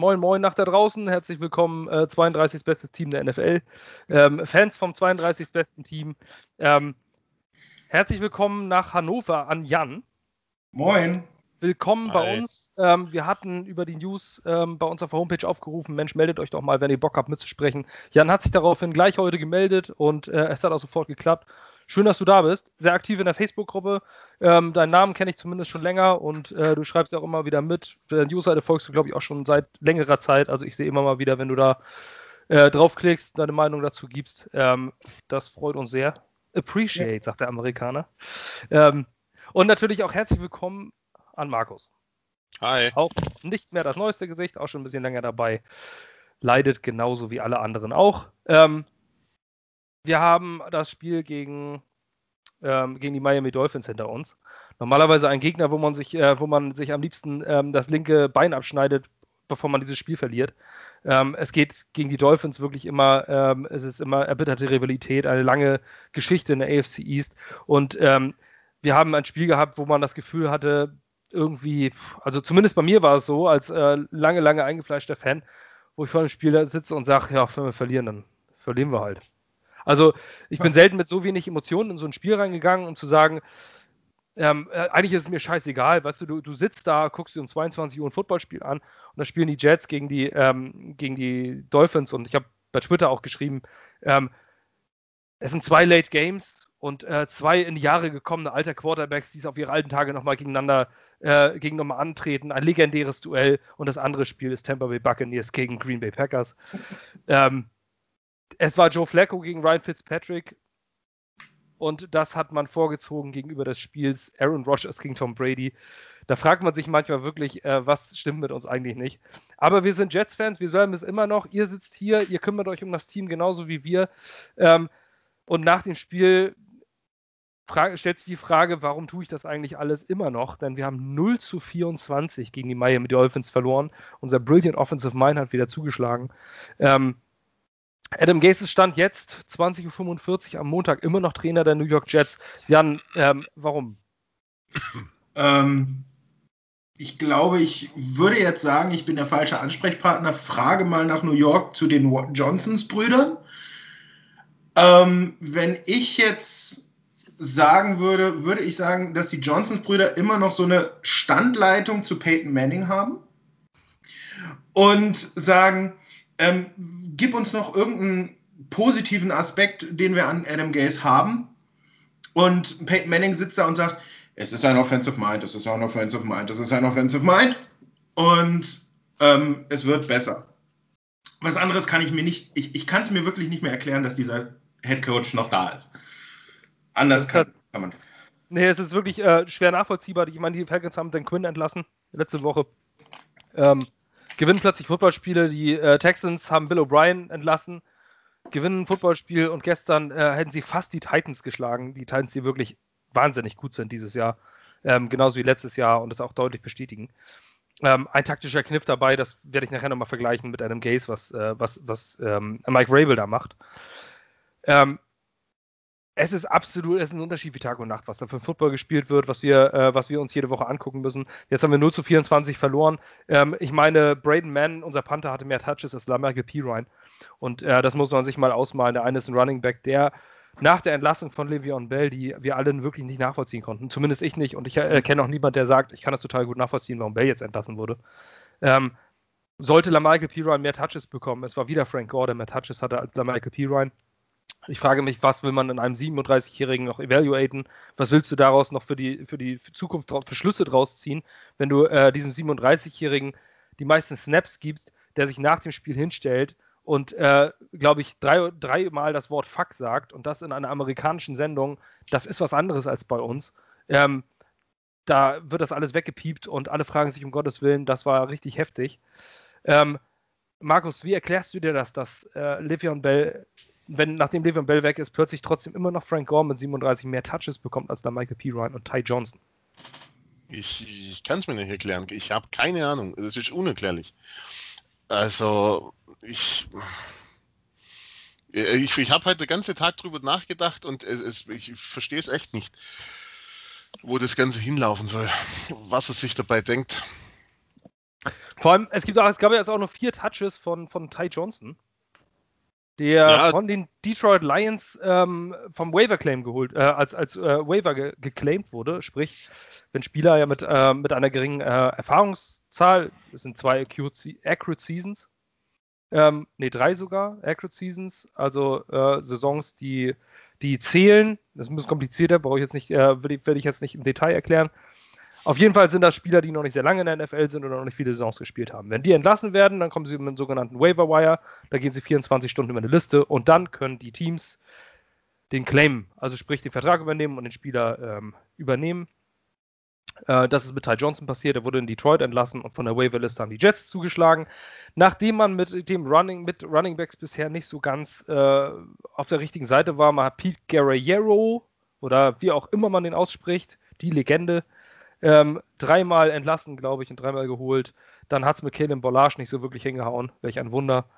Moin, moin nach da draußen. Herzlich willkommen, äh, 32. bestes Team der NFL. Ähm, Fans vom 32. besten Team. Ähm, herzlich willkommen nach Hannover an Jan. Moin. Willkommen Hi. bei uns. Ähm, wir hatten über die News ähm, bei uns auf der Homepage aufgerufen, Mensch, meldet euch doch mal, wenn ihr Bock habt mitzusprechen. Jan hat sich daraufhin gleich heute gemeldet und äh, es hat auch sofort geklappt. Schön, dass du da bist. Sehr aktiv in der Facebook-Gruppe. Ähm, deinen Namen kenne ich zumindest schon länger und äh, du schreibst ja auch immer wieder mit. Der Newsseite folgst du, glaube ich, auch schon seit längerer Zeit. Also ich sehe immer mal wieder, wenn du da äh, draufklickst, deine Meinung dazu gibst. Ähm, das freut uns sehr. Appreciate, ja. sagt der Amerikaner. Ähm, und natürlich auch herzlich willkommen an Markus. Hi. Auch nicht mehr das neueste Gesicht, auch schon ein bisschen länger dabei. Leidet genauso wie alle anderen auch. Ähm, wir haben das Spiel gegen, ähm, gegen die Miami Dolphins hinter uns. Normalerweise ein Gegner, wo man sich, äh, wo man sich am liebsten ähm, das linke Bein abschneidet, bevor man dieses Spiel verliert. Ähm, es geht gegen die Dolphins wirklich immer, ähm, es ist immer erbitterte Rivalität, eine lange Geschichte in der AFC East. Und ähm, wir haben ein Spiel gehabt, wo man das Gefühl hatte, irgendwie, also zumindest bei mir war es so, als äh, lange, lange eingefleischter Fan, wo ich vor dem Spiel sitze und sage, ja, wenn wir verlieren, dann verlieren wir halt. Also ich bin selten mit so wenig Emotionen in so ein Spiel reingegangen, um zu sagen, ähm, äh, eigentlich ist es mir scheißegal, weißt du, du, du sitzt da, guckst dir um 22 Uhr ein Footballspiel an und da spielen die Jets gegen die, ähm, gegen die Dolphins und ich habe bei Twitter auch geschrieben, ähm, es sind zwei Late Games und äh, zwei in die Jahre gekommene alter Quarterbacks, die es auf ihre alten Tage nochmal gegeneinander äh, gegen nochmal antreten. Ein legendäres Duell und das andere Spiel ist Tampa Bay Buccaneers gegen Green Bay Packers. ähm, es war Joe Flacco gegen Ryan Fitzpatrick. Und das hat man vorgezogen gegenüber des Spiels Aaron Rodgers gegen Tom Brady. Da fragt man sich manchmal wirklich, äh, was stimmt mit uns eigentlich nicht. Aber wir sind Jets-Fans, wir sollen es immer noch. Ihr sitzt hier, ihr kümmert euch um das Team genauso wie wir. Ähm, und nach dem Spiel stellt sich die Frage, warum tue ich das eigentlich alles immer noch? Denn wir haben 0 zu 24 gegen die Miami Dolphins verloren. Unser Brilliant Offensive Mind hat wieder zugeschlagen. Ähm, Adam Gase stand jetzt 20.45 Uhr am Montag immer noch Trainer der New York Jets. Jan, ähm, warum? Ähm, ich glaube, ich würde jetzt sagen, ich bin der falsche Ansprechpartner. Frage mal nach New York zu den Johnsons-Brüdern. Ähm, wenn ich jetzt sagen würde, würde ich sagen, dass die Johnsons-Brüder immer noch so eine Standleitung zu Peyton Manning haben und sagen, ähm, gib uns noch irgendeinen positiven Aspekt, den wir an Adam Gase haben. Und Peyton Manning sitzt da und sagt, es ist ein Offensive Mind, es ist ein Offensive Mind, es ist ein Offensive Mind. Und ähm, es wird besser. Was anderes kann ich mir nicht, ich, ich kann es mir wirklich nicht mehr erklären, dass dieser Head Coach noch da ist. Anders kann, kann man. Nee, es ist wirklich äh, schwer nachvollziehbar. Ich meine, die Falcons haben den Quinn entlassen letzte Woche. Ähm, gewinnen plötzlich Footballspiele. Die äh, Texans haben Bill O'Brien entlassen, gewinnen ein Footballspiel und gestern äh, hätten sie fast die Titans geschlagen. Die Titans, die wirklich wahnsinnig gut sind dieses Jahr. Ähm, genauso wie letztes Jahr und das auch deutlich bestätigen. Ähm, ein taktischer Kniff dabei, das werde ich nachher nochmal vergleichen mit einem Gaze, was, äh, was, was ähm, Mike Rabel da macht. Ähm, es ist absolut, es ist ein Unterschied wie Tag und Nacht, was da für Football gespielt wird, was wir, äh, was wir uns jede Woche angucken müssen. Jetzt haben wir 0 zu 24 verloren. Ähm, ich meine, Braden Mann, unser Panther, hatte mehr Touches als Lamarcus Pirine. Und äh, das muss man sich mal ausmalen. Der eine ist ein Running Back, der nach der Entlassung von Le'Veon Bell, die wir alle wirklich nicht nachvollziehen konnten, zumindest ich nicht, und ich äh, kenne auch niemanden, der sagt, ich kann das total gut nachvollziehen, warum Bell jetzt entlassen wurde. Ähm, sollte Lamarcus Pirine mehr Touches bekommen, es war wieder Frank Gore, der mehr Touches hatte als Lamarcus Pirine, ich frage mich, was will man in einem 37-Jährigen noch evaluaten? Was willst du daraus noch für die, für die Zukunft für Schlüsse draus ziehen, wenn du äh, diesem 37-Jährigen die meisten Snaps gibst, der sich nach dem Spiel hinstellt und, äh, glaube ich, drei, dreimal das Wort Fuck sagt und das in einer amerikanischen Sendung, das ist was anderes als bei uns. Ähm, da wird das alles weggepiept und alle fragen sich um Gottes Willen, das war richtig heftig. Ähm, Markus, wie erklärst du dir das, dass äh, Livion Bell wenn nachdem Le'Veon Bell weg ist, plötzlich trotzdem immer noch Frank Gore mit 37 mehr Touches bekommt als da Michael P. Ryan und Ty Johnson. Ich, ich kann es mir nicht erklären. Ich habe keine Ahnung. Es ist unerklärlich. Also, ich. Ich, ich habe halt den ganzen Tag drüber nachgedacht und es, es, ich verstehe es echt nicht, wo das Ganze hinlaufen soll, was es sich dabei denkt. Vor allem, es, gibt auch, es gab ja jetzt auch noch vier Touches von, von Ty Johnson, der Ja. von den Detroit Lions ähm, vom Waiver Claim geholt, äh, als, als äh, Waiver ge geclaimed wurde. Sprich, wenn Spieler ja mit, äh, mit einer geringen äh, Erfahrungszahl, das sind zwei Accurate, Se- Accurate Seasons, ähm, nee, drei sogar, Accurate Seasons, also äh, Saisons, die, die zählen. Das ist ein bisschen komplizierter, brauche ich jetzt nicht, äh, will, will ich jetzt nicht im Detail erklären. Auf jeden Fall sind das Spieler, die noch nicht sehr lange in der NFL sind oder noch nicht viele Saisons gespielt haben. Wenn die entlassen werden, dann kommen sie mit einem sogenannten Waiver Wire, da gehen sie 24 Stunden über eine Liste und dann können die Teams den Claim, also sprich den Vertrag übernehmen und den Spieler ähm, übernehmen. Äh, das ist mit Ty Johnson passiert, er wurde in Detroit entlassen und von der Waiver-Liste haben die Jets zugeschlagen. Nachdem man mit dem Running, mit Running Backs bisher nicht so ganz äh, auf der richtigen Seite war, man hat Pete Guerrero oder wie auch immer man den ausspricht, die Legende, ähm, dreimal entlassen, glaube ich, und dreimal geholt. Dann hat es mit Kalen Bollage nicht so wirklich hingehauen. Welch ein Wunder.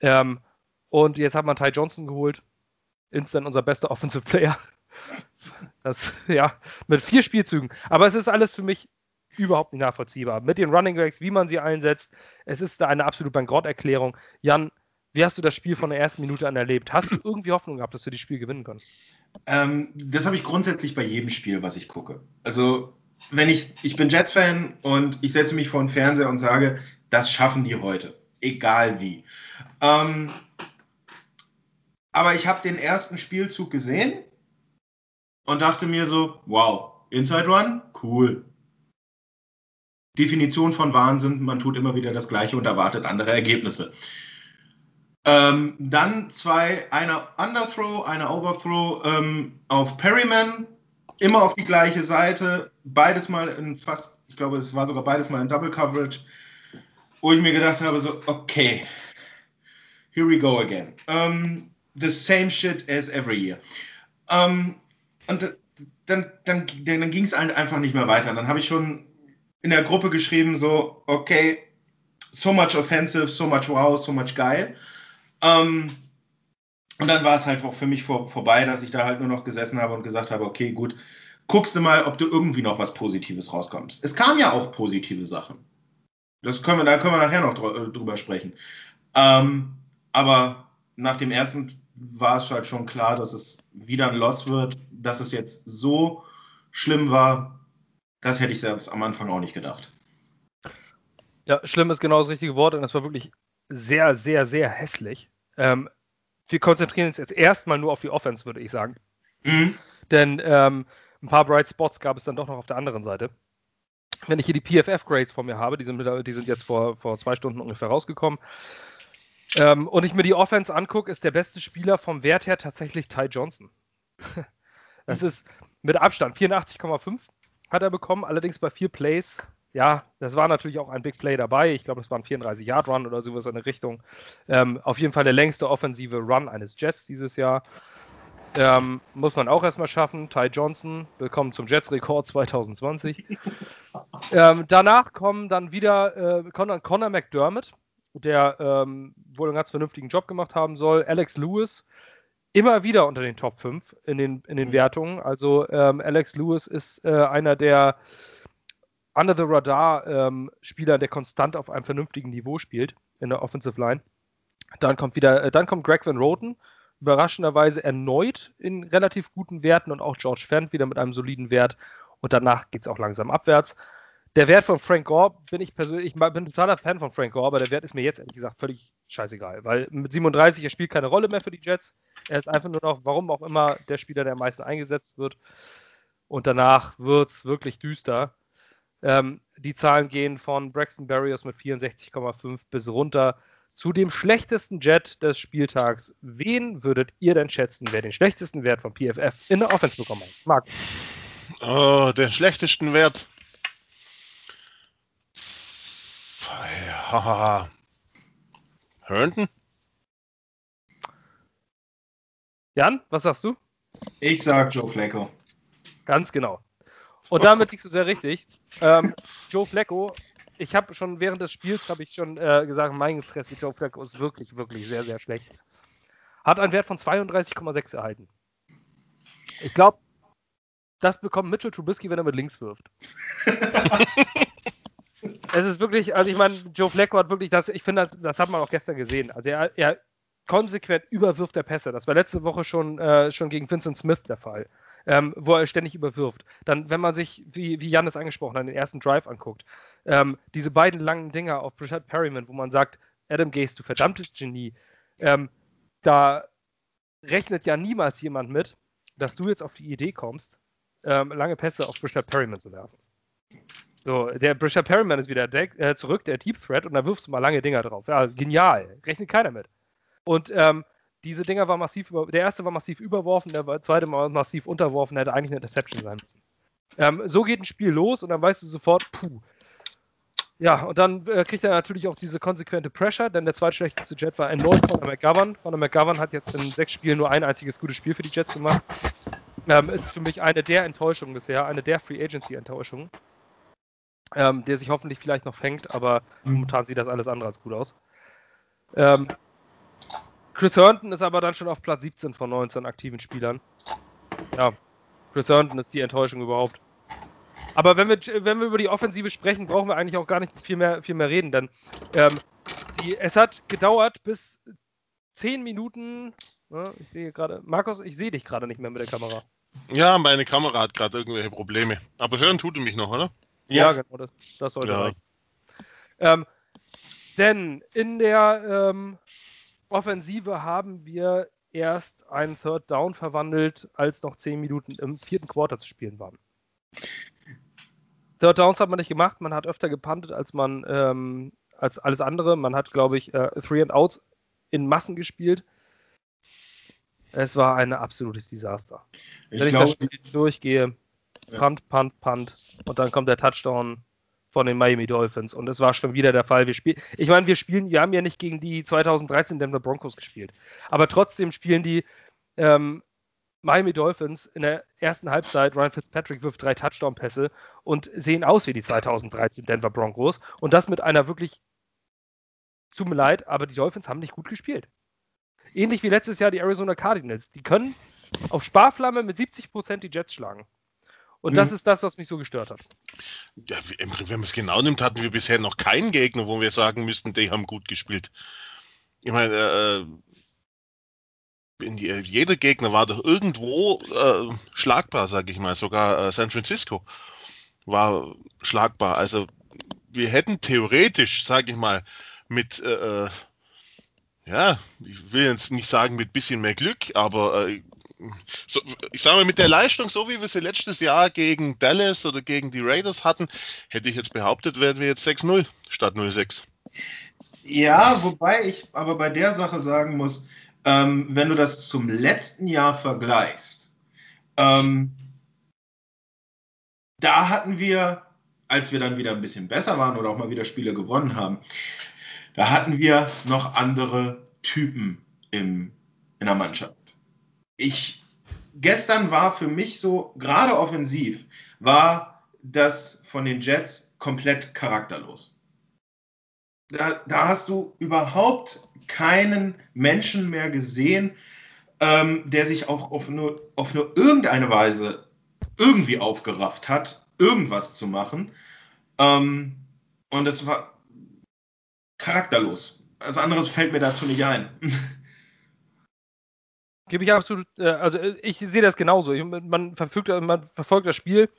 Ähm, und jetzt hat man Ty Johnson geholt. Instant unser bester Offensive Player. Das, ja, mit vier Spielzügen. Aber es ist alles für mich überhaupt nicht nachvollziehbar. Mit den Running Backs, wie man sie einsetzt, es ist da eine absolute Bankrotterklärung. Jan, wie hast du das Spiel von der ersten Minute an erlebt? Hast du irgendwie Hoffnung gehabt, dass wir das Spiel gewinnen können? Ähm, das habe ich grundsätzlich bei jedem Spiel, was ich gucke. Also, wenn ich, ich bin Jets-Fan und ich setze mich vor den Fernseher und sage, das schaffen die heute. Egal wie. Ähm, aber ich habe den ersten Spielzug gesehen und dachte mir so, wow, Inside Run, cool. Definition von Wahnsinn, man tut immer wieder das Gleiche und erwartet andere Ergebnisse. Ähm, dann zwei, einer Underthrow, einer Overthrow ähm, auf Perryman, immer auf die gleiche Seite, beides mal in fast, ich glaube, es war sogar beides mal in Double Coverage, wo ich mir gedacht habe, so, okay, here we go again. Um, the same shit as every year. Um, und dann, dann, dann, ging es einfach nicht mehr weiter. Dann habe ich schon in der Gruppe geschrieben, so, okay, so much offensive, so much wow, so much geil. Ähm, und dann war es halt auch für mich vor, vorbei, dass ich da halt nur noch gesessen habe und gesagt habe, okay, gut, guckst du mal, ob du irgendwie noch was Positives rauskommst. Es kamen ja auch positive Sachen. Das können wir, da können wir nachher noch dr drüber sprechen. Ähm, aber nach dem ersten war es halt schon klar, dass es wieder ein Loss wird, dass es jetzt so schlimm war, das hätte ich selbst am Anfang auch nicht gedacht. Ja, schlimm ist genau das richtige Wort und es war wirklich sehr, sehr, sehr hässlich. Ähm, wir konzentrieren uns jetzt erstmal nur auf die Offense, würde ich sagen. Mhm. Denn ähm, ein paar Bright Spots gab es dann doch noch auf der anderen Seite. Wenn ich hier die PFF-Grades vor mir habe, die sind, die sind jetzt vor, vor zwei Stunden ungefähr rausgekommen, ähm, und ich mir die Offense angucke, ist der beste Spieler vom Wert her tatsächlich Ty Johnson. das ist mit Abstand 84,5 hat er bekommen, allerdings bei vier Plays. Ja, das war natürlich auch ein Big Play dabei. Ich glaube, das war ein 34-Yard-Run oder sowas in der Richtung. Ähm, auf jeden Fall der längste offensive Run eines Jets dieses Jahr. Ähm, muss man auch erstmal schaffen. Ty Johnson, willkommen zum Jets-Rekord 2020. ähm, danach kommen dann wieder äh, Conor, Conor McDermott, der ähm, wohl einen ganz vernünftigen Job gemacht haben soll. Alex Lewis, immer wieder unter den Top 5 in den, in den Mhm. Wertungen. Also ähm, Alex Lewis ist äh, einer der under the radar ähm, Spieler, der konstant auf einem vernünftigen Niveau spielt in der Offensive Line. Dann kommt wieder, äh, dann kommt Greg Van Roten, überraschenderweise erneut in relativ guten Werten und auch George Fent wieder mit einem soliden Wert. Und danach geht es auch langsam abwärts. Der Wert von Frank Gore bin ich persönlich, ich bin totaler Fan von Frank Gore, aber der Wert ist mir jetzt ehrlich gesagt völlig scheißegal, weil mit 37, er spielt keine Rolle mehr für die Jets. Er ist einfach nur noch, warum auch immer, der Spieler, der am meisten eingesetzt wird. Und danach wird es wirklich düster. Ähm, die Zahlen gehen von Braxton Barriers mit 64,5 bis runter zu dem schlechtesten Jet des Spieltags. Wen würdet ihr denn schätzen, wer den schlechtesten Wert von PFF in der Offense bekommen hat? Marc. Oh, den schlechtesten Wert. Ja. Herndon? Jan, was sagst du? Ich sag Joe Flacco. Ganz genau. Und damit liegst du sehr richtig. Ähm, Joe Flacco, ich habe schon während des Spiels habe ich schon äh, gesagt, meine Fresse, Joe Flacco ist wirklich, wirklich sehr, sehr schlecht. Hat einen Wert von 32,6 erhalten. Ich glaube, das bekommt Mitchell Trubisky, wenn er mit links wirft. es ist wirklich, also ich meine, Joe Flacco hat wirklich das, ich finde, das, das hat man auch gestern gesehen. Also er, er konsequent überwirft der Pässe. Das war letzte Woche schon, äh, schon gegen Vincent Smith der Fall, ähm, wo er ständig überwirft. Dann, wenn man sich, wie, wie Jan es angesprochen hat, den ersten Drive anguckt, ähm, diese beiden langen Dinger auf Brashad Perryman, wo man sagt, Adam Gase, du verdammtes Genie, ähm, da rechnet ja niemals jemand mit, dass du jetzt auf die Idee kommst, ähm, lange Pässe auf Brashad Perryman zu werfen. So, der Brashad Perryman ist wieder der, äh, zurück, der Deep Threat, und da wirfst du mal lange Dinger drauf. Ja, genial. Rechnet keiner mit. Und ähm, diese Dinger war massiv über, der erste war massiv überworfen, der zweite war massiv unterworfen, hätte eigentlich eine Interception sein müssen. Ähm, so geht ein Spiel los und dann weißt du sofort, puh. Ja, und dann äh, kriegt er natürlich auch diese konsequente Pressure, denn der zweitschlechteste Jet war erneut von der McGovern. Von der McGovern hat jetzt in sechs Spielen nur ein einziges gutes Spiel für die Jets gemacht. Ähm, ist für mich eine der Enttäuschungen bisher, eine der Free Agency Enttäuschungen, ähm, der sich hoffentlich vielleicht noch fängt, aber mhm. momentan sieht das alles andere als gut aus. Ähm, Chris Herndon ist aber dann schon auf Platz 17 von 19 aktiven Spielern. Ja, Chris Herndon ist die Enttäuschung überhaupt. Aber wenn wir, wenn wir über die Offensive sprechen, brauchen wir eigentlich auch gar nicht viel mehr, viel mehr reden, denn ähm, die, es hat gedauert bis 10 Minuten. Ja, ich sehe gerade, Markus, ich sehe dich gerade nicht mehr mit der Kamera. Ja, meine Kamera hat gerade irgendwelche Probleme. Aber hören tut du mich noch, oder? Ja, ja genau, das, das sollte ja. reichen. Ähm, denn in der ähm, Offensive haben wir erst einen Third Down verwandelt, als noch zehn Minuten im vierten Quarter zu spielen waren. Third Downs hat man nicht gemacht, man hat öfter gepuntet als man ähm, als alles andere. Man hat, glaube ich, äh, Three and Outs in Massen gespielt. Es war ein absolutes Desaster. Ich Wenn ich das Spiel durchgehe, Punt, Punt, Punt und dann kommt der Touchdown von den Miami Dolphins. Und es war schon wieder der Fall. Wir spielen, ich meine, wir spielen, wir haben ja nicht gegen die 2013 Denver Broncos gespielt. Aber trotzdem spielen die ähm, Miami Dolphins in der ersten Halbzeit, Ryan Fitzpatrick wirft drei Touchdown-Pässe und sehen aus wie die 2013 Denver Broncos. Und das mit einer wirklich, tut mir leid, aber die Dolphins haben nicht gut gespielt. Ähnlich wie letztes Jahr die Arizona Cardinals. Die können auf Sparflamme mit 70% die Jets schlagen. Und das mhm. ist das, was mich so gestört hat. Ja, wenn man es genau nimmt, hatten wir bisher noch keinen Gegner, wo wir sagen müssten, die haben gut gespielt. Ich meine, äh, die, jeder Gegner war doch irgendwo äh, schlagbar, sage ich mal. Sogar äh, San Francisco war schlagbar. Also wir hätten theoretisch, sage ich mal, mit äh, äh, ja, ich will jetzt nicht sagen mit bisschen mehr Glück, aber äh, so, ich sage mal, mit der Leistung, so wie wir sie letztes Jahr gegen Dallas oder gegen die Raiders hatten, hätte ich jetzt behauptet, wären wir jetzt 6-0 statt 0-6. Ja, wobei ich aber bei der Sache sagen muss, ähm, wenn du das zum letzten Jahr vergleichst, ähm, da hatten wir, als wir dann wieder ein bisschen besser waren oder auch mal wieder Spiele gewonnen haben, da hatten wir noch andere Typen im, in der Mannschaft ich, gestern war für mich so, gerade offensiv, war das von den Jets komplett charakterlos. Da, da hast du überhaupt keinen Menschen mehr gesehen, ähm, der sich auch auf nur, auf nur irgendeine Weise irgendwie aufgerafft hat, irgendwas zu machen. Ähm, und es war charakterlos. Als anderes fällt mir dazu nicht ein. Gebe ich absolut, äh, also äh, ich sehe das genauso. Ich, man, verfügt, man verfolgt das Spiel,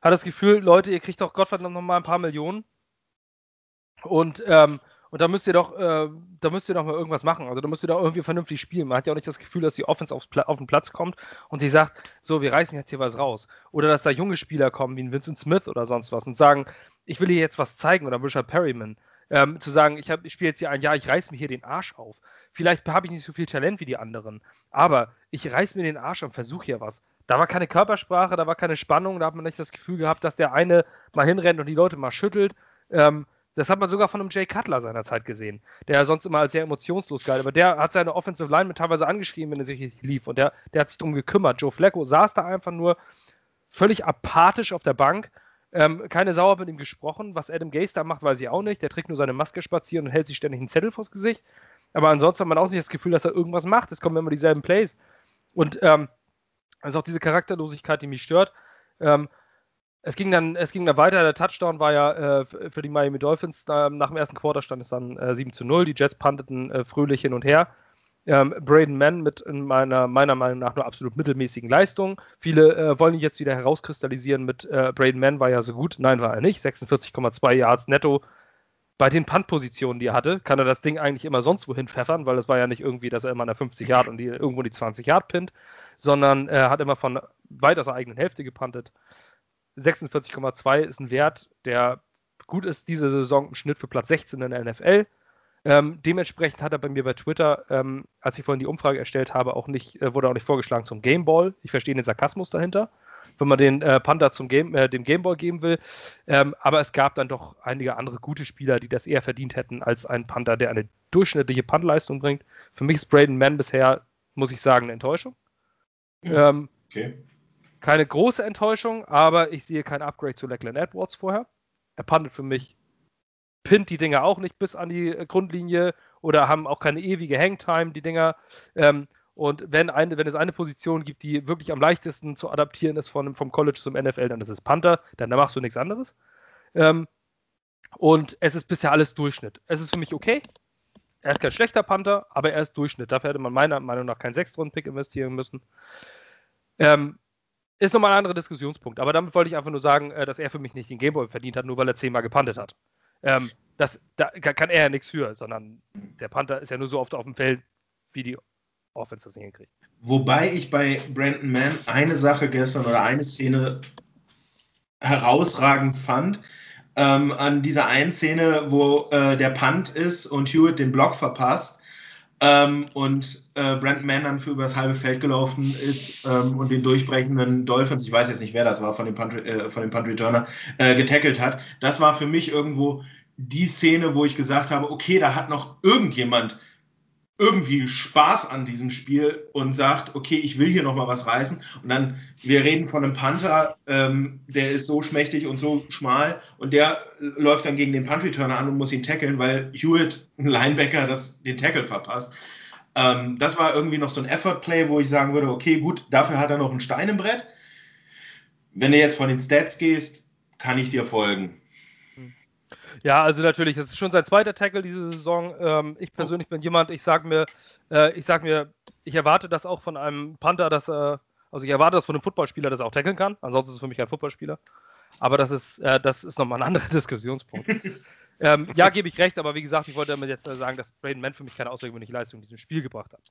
hat das Gefühl, Leute, ihr kriegt doch Gottverdammt noch mal ein paar Millionen. Und, ähm, und da müsst ihr doch, äh, da müsst ihr doch mal irgendwas machen. Also da müsst ihr doch irgendwie vernünftig spielen. Man hat ja auch nicht das Gefühl, dass die Offense aufs auf den Platz kommt und sie sagt, so, wir reißen jetzt hier was raus. Oder dass da junge Spieler kommen, wie ein Vincent Smith oder sonst was und sagen, ich will hier jetzt was zeigen oder Richard Perryman. Ähm, zu sagen, ich, ich spiele jetzt hier ein Jahr, ich reiß mir hier den Arsch auf. Vielleicht habe ich nicht so viel Talent wie die anderen, aber ich reiß mir den Arsch und versuche hier was. Da war keine Körpersprache, da war keine Spannung, da hat man nicht das Gefühl gehabt, dass der eine mal hinrennt und die Leute mal schüttelt. Ähm, das hat man sogar von einem Jay Cutler seinerzeit gesehen, der sonst immer als sehr emotionslos galt. Aber der hat seine Offensive Line mit teilweise angeschrieben, wenn er sich nicht lief. Und der, der hat sich darum gekümmert. Joe Flacco saß da einfach nur völlig apathisch auf der Bank. Ähm, keine Sauer mit ihm gesprochen. Was Adam Gase da macht, weiß ich auch nicht. Der trägt nur seine Maske spazieren und hält sich ständig einen Zettel vors Gesicht. Aber ansonsten hat man auch nicht das Gefühl, dass er irgendwas macht. Es kommen immer dieselben Plays. Und ähm, also auch diese Charakterlosigkeit, die mich stört. Ähm, es ging dann, es ging dann weiter. Der Touchdown war ja äh, für die Miami Dolphins. Äh, nach dem ersten Quarter stand es dann äh, 7 zu 0. Die Jets punteten äh, fröhlich hin und her. Ähm, Braden Mann mit in meiner, meiner Meinung nach nur absolut mittelmäßigen Leistungen. Viele äh, wollen ihn jetzt wieder herauskristallisieren mit äh, Braden Mann war ja so gut. Nein, war er nicht. 46,2 Yards netto. Bei den Punt-Positionen, die er hatte, kann er das Ding eigentlich immer sonst wohin pfeffern, weil es war ja nicht irgendwie, dass er immer der 50 Yard und die, irgendwo die 20 Yard pinnt, sondern er hat immer von weit aus der eigenen Hälfte gepuntet. 46,2 ist ein Wert, der gut ist diese Saison im Schnitt für Platz 16 in der NFL. Ähm, dementsprechend hat er bei mir bei Twitter, ähm, als ich vorhin die Umfrage erstellt habe, auch nicht, äh, wurde auch nicht vorgeschlagen zum Gameball. Ich verstehe den Sarkasmus dahinter, wenn man den äh, Panther zum Game, äh, dem Gameball geben will. Ähm, aber es gab dann doch einige andere gute Spieler, die das eher verdient hätten als ein Panther, der eine durchschnittliche Puntleistung bringt. Für mich ist Braden Mann bisher, muss ich sagen, eine Enttäuschung. Ja, ähm, okay. Keine große Enttäuschung, aber ich sehe kein Upgrade zu Lachlan Edwards vorher. Er puntet für mich, pinnt die Dinger auch nicht bis an die äh, Grundlinie oder haben auch keine ewige Hangtime, die Dinger. Ähm, und wenn, eine, wenn es eine Position gibt, die wirklich am leichtesten zu adaptieren ist von, vom College zum NFL, dann ist es Panther, dann da machst du nichts anderes. Ähm, und es ist bisher alles Durchschnitt. Es ist für mich okay. Er ist kein schlechter Panther, aber er ist Durchschnitt. Dafür hätte man meiner Meinung nach keinen Sechstrunden-Pick investieren müssen. Ähm, ist nochmal ein anderer Diskussionspunkt. Aber damit wollte ich einfach nur sagen, äh, dass er für mich nicht den Gameboy verdient hat, nur weil er zehnmal gepantet hat. Ähm, das, da kann er ja nichts für, sondern der Panther ist ja nur so oft auf dem Feld, wie die Offense das nicht hinkriegt. Wobei ich bei Brandon Mann eine Sache gestern oder eine Szene herausragend fand. Ähm, an dieser einen Szene, wo äh, der Punt ist und Hewitt den Block verpasst ähm, und äh, Brandon Mann dann für übers halbe Feld gelaufen ist ähm, und den durchbrechenden Dolphins, ich weiß jetzt nicht, wer das war, von dem Punt, äh, Returner, äh, getackelt hat. Das war für mich irgendwo die Szene, wo ich gesagt habe, okay, da hat noch irgendjemand irgendwie Spaß an diesem Spiel und sagt, okay, ich will hier noch mal was reißen. Und dann, wir reden von einem Panther, ähm, der ist so schmächtig und so schmal und der läuft dann gegen den Punt-Returner an und muss ihn tackeln, weil Hewitt, ein Linebacker, das, den Tackle verpasst. Ähm, das war irgendwie noch so ein Effort-Play, wo ich sagen würde, okay, gut, dafür hat er noch einen Stein im Brett. Wenn du jetzt von den Stats gehst, kann ich dir folgen. Ja, also natürlich, das ist schon sein zweiter Tackle diese Saison. Ähm, ich persönlich bin jemand, ich sage mir, äh, ich sage mir, ich erwarte das auch von einem Panther, dass er, also ich erwarte das von einem Footballspieler, dass er auch tackeln kann. Ansonsten ist es für mich kein Footballspieler. Aber das ist, äh, das ist nochmal ein anderer Diskussionspunkt. ähm, ja, gebe ich recht, aber wie gesagt, ich wollte damit jetzt sagen, dass Braden Mann für mich keine außergewöhnliche Leistung in diesem Spiel gebracht hat.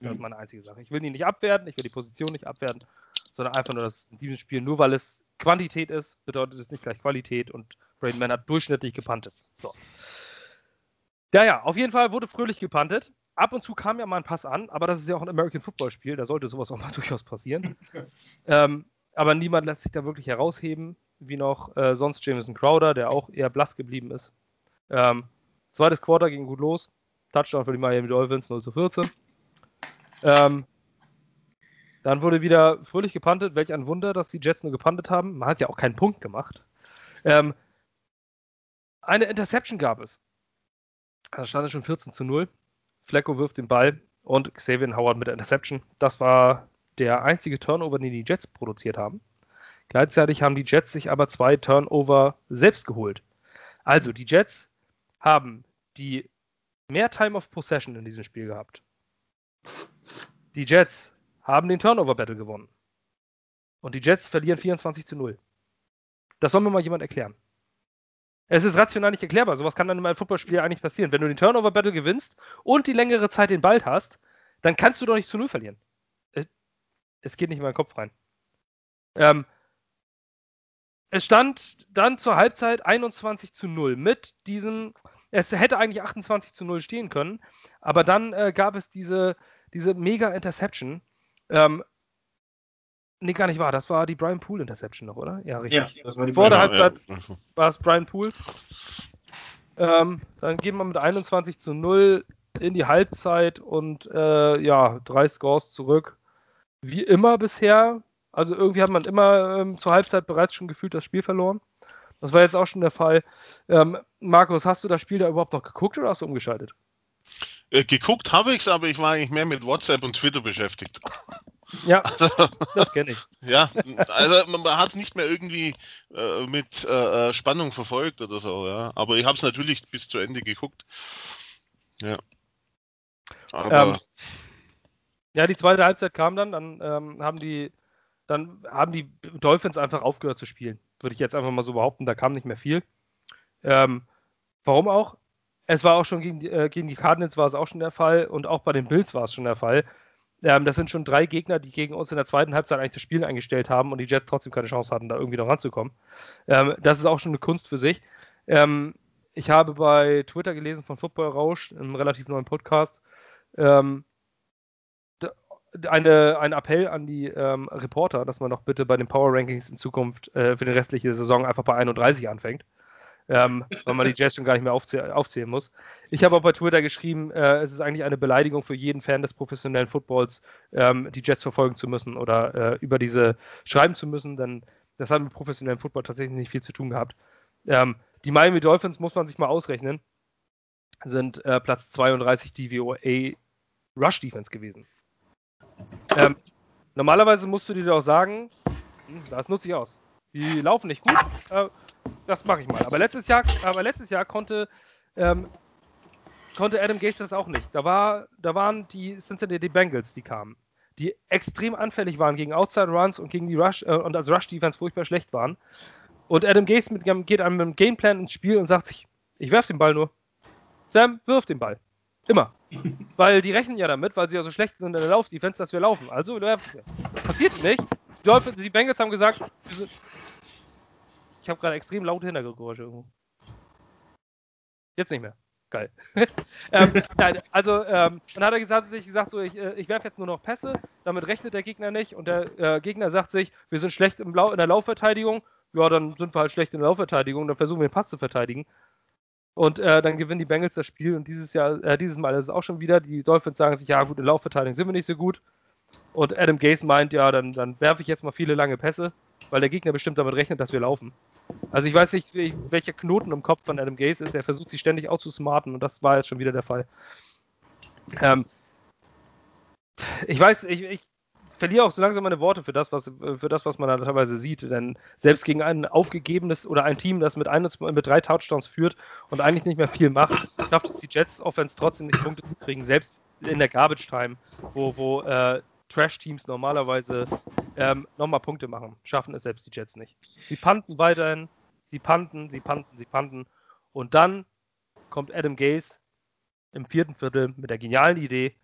Das ist mhm. meine einzige Sache. Ich will ihn nicht abwerten, ich will die Position nicht abwerten, sondern einfach nur, dass in diesem Spiel, nur weil es Quantität ist, bedeutet es nicht gleich Qualität und Braden Mann hat durchschnittlich gepantet. So. Ja, ja, auf jeden Fall wurde fröhlich gepantet. Ab und zu kam ja mal ein Pass an, aber das ist ja auch ein American Football Spiel, da sollte sowas auch mal durchaus passieren. ähm, aber niemand lässt sich da wirklich herausheben, wie noch äh, sonst Jameson Crowder, der auch eher blass geblieben ist. Ähm, zweites Quarter ging gut los. Touchdown für die Miami Dolphins 0 zu 14. Ähm, dann wurde wieder fröhlich gepantet. Welch ein Wunder, dass die Jets nur gepantet haben. Man hat ja auch keinen Punkt gemacht. Ähm, eine Interception gab es. Da stand es schon 14 zu 0. Flecko wirft den Ball und Xavier Howard mit der Interception. Das war der einzige Turnover, den die Jets produziert haben. Gleichzeitig haben die Jets sich aber zwei Turnover selbst geholt. Also die Jets haben die mehr Time of Possession in diesem Spiel gehabt. Die Jets haben den Turnover Battle gewonnen. Und die Jets verlieren 24 zu 0. Das soll mir mal jemand erklären. Es ist rational nicht erklärbar. Sowas kann dann in einem Footballspiel eigentlich passieren. Wenn du den Turnover-Battle gewinnst und die längere Zeit den Ball hast, dann kannst du doch nicht zu Null verlieren. Es geht nicht in meinen Kopf rein. Ähm, es stand dann zur Halbzeit 21 zu 0 mit diesem. Es hätte eigentlich 28 zu 0 stehen können, aber dann äh, gab es diese, diese Mega-Interception, ähm, Nee, gar nicht wahr. Das war die Brian Poole Interception noch, oder? Ja, richtig. Ja, das war die Vor der Halbzeit ja. war es Brian Poole. Ähm, dann gehen wir mit 21 zu 0 in die Halbzeit und äh, ja, drei Scores zurück. Wie immer bisher. Also irgendwie hat man immer ähm, zur Halbzeit bereits schon gefühlt das Spiel verloren. Das war jetzt auch schon der Fall. Ähm, Markus, hast du das Spiel da überhaupt noch geguckt oder hast du umgeschaltet? Äh, geguckt habe ich es, aber ich war eigentlich mehr mit WhatsApp und Twitter beschäftigt. Ja, das kenne ich. Ja, also man hat es nicht mehr irgendwie äh, mit äh, äh, Spannung verfolgt oder so, ja. Aber ich habe es natürlich bis zu Ende geguckt. Ja. Aber ähm, ja, die zweite Halbzeit kam dann, dann ähm, haben die, dann haben die Dolphins einfach aufgehört zu spielen. Würde ich jetzt einfach mal so behaupten, da kam nicht mehr viel. Ähm, warum auch? Es war auch schon gegen die, äh, gegen die Cardinals war es auch schon der Fall und auch bei den Bills war es schon der Fall. Ähm, das sind schon drei Gegner, die gegen uns in der zweiten Halbzeit eigentlich das Spiel eingestellt haben und die Jets trotzdem keine Chance hatten, da irgendwie noch ranzukommen. Ähm, das ist auch schon eine Kunst für sich. Ähm, ich habe bei Twitter gelesen von Football Rausch, einem relativ neuen Podcast, ähm, eine, ein Appell an die ähm, Reporter, dass man doch bitte bei den Power Rankings in Zukunft äh, für die restliche Saison einfach bei 31 anfängt ähm, weil man die Jets schon gar nicht mehr aufzäh aufzählen muss. Ich habe auch bei Twitter geschrieben, äh, es ist eigentlich eine Beleidigung für jeden Fan des professionellen Footballs, ähm, die Jets verfolgen zu müssen oder äh, über diese schreiben zu müssen, denn das hat mit professionellem Football tatsächlich nicht viel zu tun gehabt. Ähm, die Miami Dolphins muss man sich mal ausrechnen, sind äh, Platz 32 DVOA Rush Defense gewesen. Ähm, normalerweise musst du dir doch sagen, hm, das nutze ich aus. Die laufen nicht gut, äh, das mache ich mal. Aber letztes Jahr, aber letztes Jahr konnte, ähm, konnte Adam Gase das auch nicht. Da, war, da waren die Cincinnati Bengals, die kamen, die extrem anfällig waren gegen Outside Runs und gegen die Rush äh, und als Rush Defense furchtbar schlecht waren. Und Adam Gase mit, geht einem mit einem Gameplan ins Spiel und sagt sich, ich werf den Ball nur. Sam, wirf den Ball. Immer. weil die rechnen ja damit, weil sie ja so schlecht sind in der Laufdefense, dass wir laufen. Also passiert nicht. Die, die Bengals haben gesagt, wir sind, ich habe gerade extrem laute Hintergrundgeräusche irgendwo. Jetzt nicht mehr. Geil. ähm, nein, also, ähm, dann hat er gesagt, sich gesagt, so, ich, äh, ich werfe jetzt nur noch Pässe, damit rechnet der Gegner nicht und der äh, Gegner sagt sich, wir sind schlecht im in der Laufverteidigung, ja, dann sind wir halt schlecht in der Laufverteidigung, dann versuchen wir den Pass zu verteidigen. Und äh, dann gewinnen die Bengals das Spiel und dieses Jahr, äh, dieses Mal ist es auch schon wieder, die Dolphins sagen sich, ja gut, in Laufverteidigung sind wir nicht so gut. Und Adam Gase meint, ja, dann, dann werfe ich jetzt mal viele lange Pässe, weil der Gegner bestimmt damit rechnet, dass wir laufen. Also ich weiß nicht, welcher Knoten im Kopf von Adam Gaze ist. Er versucht sich ständig auch zu smarten und das war jetzt schon wieder der Fall. Ähm, ich weiß, ich, ich, verliere auch so langsam meine Worte für das, was, für das, was man da teilweise sieht. Denn selbst gegen ein aufgegebenes oder ein Team, das mit, ein, mit drei Touchdowns führt und eigentlich nicht mehr viel macht, schafft es die Jets Offense trotzdem nicht Punkte zu kriegen, selbst in der Garbage Time, wo, wo äh, Trash-Teams normalerweise ähm, nochmal Punkte machen. Schaffen es selbst die Jets nicht. Sie panten weiterhin, sie panten, sie panten, sie panten. Und dann kommt Adam Gase im vierten Viertel mit der genialen Idee,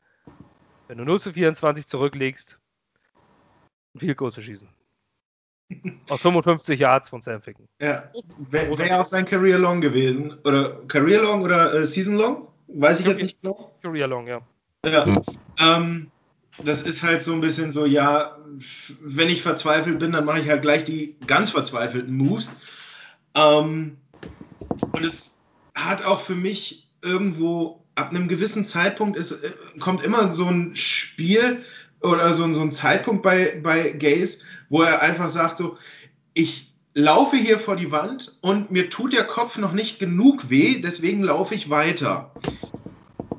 wenn du 0 zu 24 zurücklegst, ein Field Goal zu schießen. Aus 55 Yards von Sam Ficken. Ja, wäre wär auch sein Career Long gewesen. Oder Career Long oder äh, Season Long? Weiß ich jetzt nicht genau. Career Long, ja. Ja. Ähm, das ist halt so ein bisschen so, ja, wenn ich verzweifelt bin, dann mache ich halt gleich die ganz verzweifelten Moves. Ähm, und es hat auch für mich irgendwo ab einem gewissen Zeitpunkt ist, äh, kommt immer so ein Spiel oder so, so ein Zeitpunkt bei, bei Gaze, wo er einfach sagt so, ich laufe hier vor die Wand und mir tut der Kopf noch nicht genug weh, deswegen laufe ich weiter.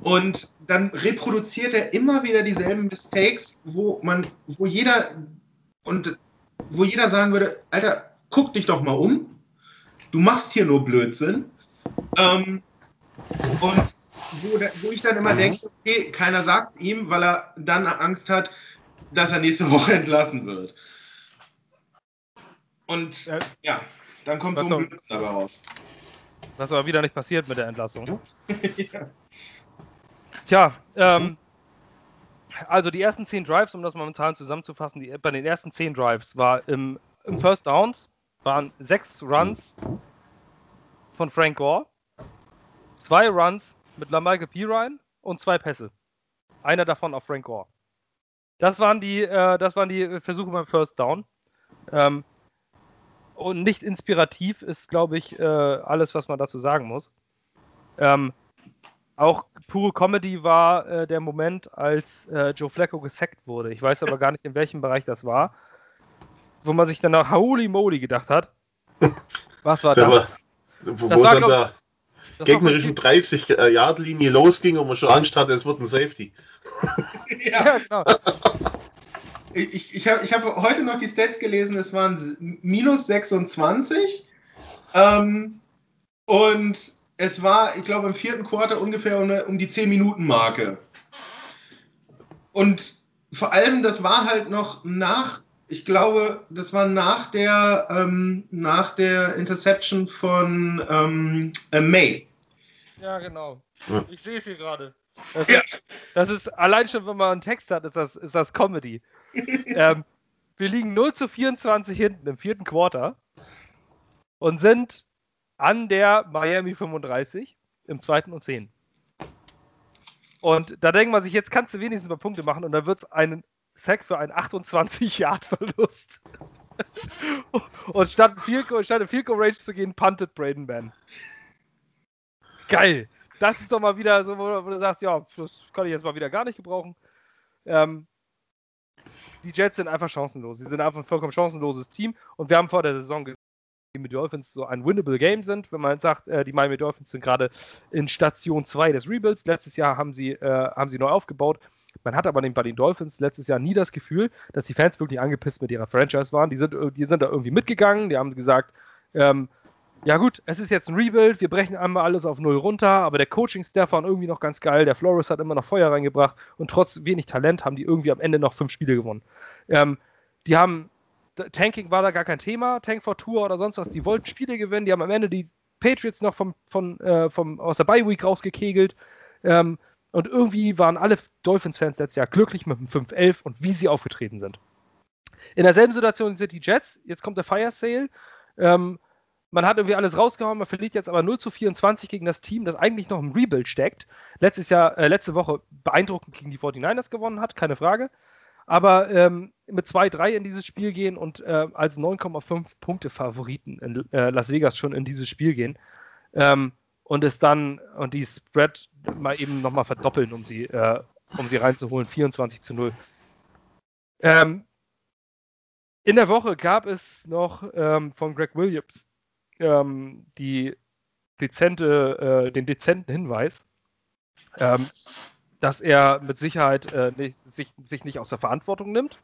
Und dann reproduziert er immer wieder dieselben Mistakes, wo man, wo jeder und wo jeder sagen würde, Alter, guck dich doch mal um. Du machst hier nur Blödsinn. Ähm, und wo, wo, ich dann immer denke, okay, keiner sagt ihm, weil er dann Angst hat, dass er nächste Woche entlassen wird. Und ja, ja dann kommt was so ein Blödsinn dabei raus. Was aber wieder nicht passiert mit der Entlassung. ja. Tja, ähm, also die ersten zehn Drives, um das mal mit Zahlen zusammenzufassen, die, bei den ersten zehn Drives war im, im First Downs waren sechs Runs von Frank Gore, zwei Runs mit Lamarcus Pirine und zwei Pässe. Einer davon auf Frank Gore. Das waren die, äh, das waren die Versuche beim First Down. Ähm, und nicht inspirativ ist, glaube ich, äh, alles, was man dazu sagen muss. Ähm, auch pure Comedy war äh, der Moment, als äh, Joe Flacco gesackt wurde. Ich weiß aber gar nicht, in welchem Bereich das war. Wo man sich dann nach Holy Moly gedacht hat. Was war das? War, wo das es an der gegnerischen 30-Yard-Linie losging und man schon Angst hatte, es wird ein Safety. ja. ja, genau. ich, ich habe ich hab heute noch die Stats gelesen, es waren minus 26. Ähm, und es war, ich glaube, im vierten Quarter ungefähr um, um die 10-Minuten-Marke. Und vor allem, das war halt noch nach, ich glaube, das war nach der, ähm, nach der Interception von ähm, äh, May. Ja, genau. Ich sehe es hier gerade. Das, ja. ist, das ist allein schon, wenn man einen Text hat, ist das, ist das Comedy. ähm, wir liegen 0 zu 24 hinten im vierten Quarter und sind an der Miami 35 im zweiten und 10. Und da denkt man sich, jetzt kannst du wenigstens mal Punkte machen und dann wird es einen Sack für einen 28-Yard-Verlust. und statt, Field statt Field Goal Range zu gehen, punted Braden Man. Geil. Das ist doch mal wieder so, wo, du sagst, ja, das kann ich jetzt mal wieder gar nicht gebrauchen. Ähm, die Jets sind einfach chancenlos. Sie sind einfach ein vollkommen chancenloses Team. Und wir haben vor der Saison Miami Dolphins so ein winnable Game sind. Wenn man sagt, äh, die Miami Dolphins sind gerade in Station 2 des Rebuilds. Letztes Jahr haben sie, äh, haben sie neu aufgebaut. Man hat aber bei den Dolphins letztes Jahr nie das Gefühl, dass die Fans wirklich angepisst mit ihrer Franchise waren. Die sind, die sind da irgendwie mitgegangen. Die haben gesagt, ähm, ja gut, es ist jetzt ein Rebuild, wir brechen einmal alles auf Null runter, aber der Coaching-Staff war irgendwie noch ganz geil, der Flores hat immer noch Feuer reingebracht und trotz wenig Talent haben die irgendwie am Ende noch fünf Spiele gewonnen. Ähm, die haben, Tanking war da gar kein Thema, Tank for Tour oder sonst was, die wollten Spiele gewinnen, die haben am Ende die Patriots noch vom, von, äh, vom, aus der Bye Week rausgekegelt. Ähm, und irgendwie waren alle Dolphins-Fans letztes Jahr glücklich mit dem 5-11 und wie sie aufgetreten sind. In derselben Situation sind die Jets, jetzt kommt der Fire Sale, ähm, man hat irgendwie alles rausgehauen, man verliert jetzt aber 0 zu 24 gegen das Team, das eigentlich noch im Rebuild steckt. Letztes Jahr, äh, letzte Woche beeindruckend gegen die 49ers gewonnen hat, keine Frage. Aber ähm, mit 2-3 in dieses Spiel gehen und äh, als 9,5 Punkte Favoriten in äh, Las Vegas schon in dieses Spiel gehen ähm, und es dann und die Spread mal eben nochmal verdoppeln, um sie, äh, um sie reinzuholen, 24 zu 0. Ähm, in der Woche gab es noch ähm, von Greg Williams ähm, die dezente, äh, den dezenten Hinweis, ähm, dass er mit Sicherheit äh, nicht, sich, sich nicht aus der Verantwortung nimmt.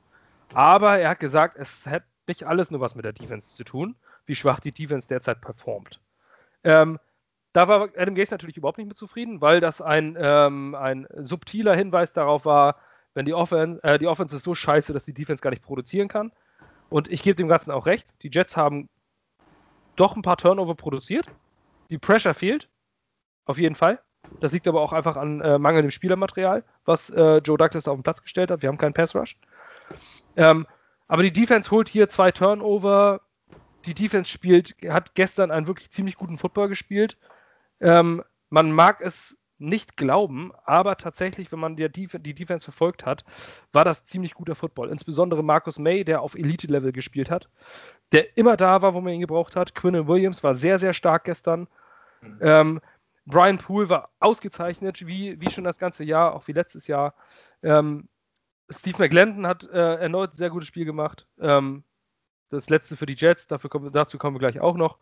Aber er hat gesagt, es hat nicht alles nur was mit der Defense zu tun, wie schwach die Defense derzeit performt. Ähm, da war Adam Gaze natürlich überhaupt nicht mit zufrieden, weil das ein, ähm, ein subtiler Hinweis darauf war, wenn die Offense, äh, die Offense ist so scheiße, dass die Defense gar nicht produzieren kann. Und ich gebe dem Ganzen auch recht. Die Jets haben doch ein paar Turnover produziert. Die Pressure fehlt. Auf jeden Fall. Das liegt aber auch einfach an äh, mangelndem Spielermaterial, was äh, Joe Douglas auf den Platz gestellt hat. Wir haben keinen Pass Rush. Ähm, aber die Defense holt hier zwei Turnover. Die Defense spielt, hat gestern einen wirklich ziemlich guten Football gespielt. Ähm, man mag es nicht glauben, aber tatsächlich, wenn man die, die Defense verfolgt hat, war das ziemlich guter Football. Insbesondere Marcus May, der auf Elite-Level gespielt hat, der immer da war, wo man ihn gebraucht hat. Quinn Williams war sehr, sehr stark gestern. Mhm. Ähm, Brian Poole war ausgezeichnet, wie, wie schon das ganze Jahr, auch wie letztes Jahr. Ähm, Steve McGlendon hat äh, erneut ein sehr gutes Spiel gemacht. Ähm, das letzte für die Jets, kommen, dazu kommen wir gleich auch noch.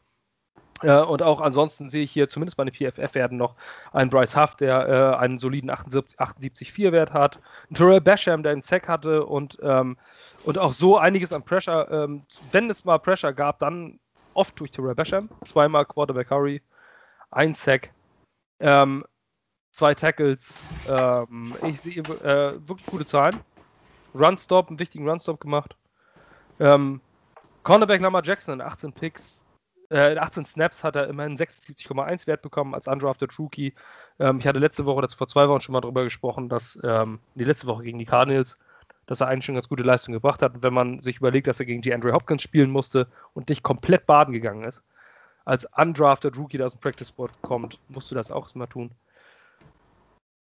Äh, und auch ansonsten sehe ich hier zumindest bei den PFF-Werten noch einen Bryce Huff, der äh, einen soliden 78-4-Wert hat, einen Terrell Basham, der einen Sack hatte und, ähm, und auch so einiges an Pressure. Ähm, wenn es mal Pressure gab, dann oft durch Terrell Basham, zweimal Quarterback Hurry, ein Sack, ähm, zwei Tackles. Ähm, ich sehe äh, wirklich gute Zahlen. Runstop, einen wichtigen Runstop gemacht. Ähm, Cornerback Lamar Jackson in 18 Picks, äh, in 18 Snaps hat er immerhin 76,1 Wert bekommen als undrafted Rookie. Ähm, ich hatte letzte Woche, das vor zwei Wochen schon mal darüber gesprochen, dass ähm, die letzte Woche gegen die Cardinals, dass er eigentlich schon ganz gute Leistung gebracht hat. wenn man sich überlegt, dass er gegen die Andrew Hopkins spielen musste und nicht komplett baden gegangen ist, als undrafted Rookie, der aus dem Practice Sport kommt, musst du das auch erstmal tun.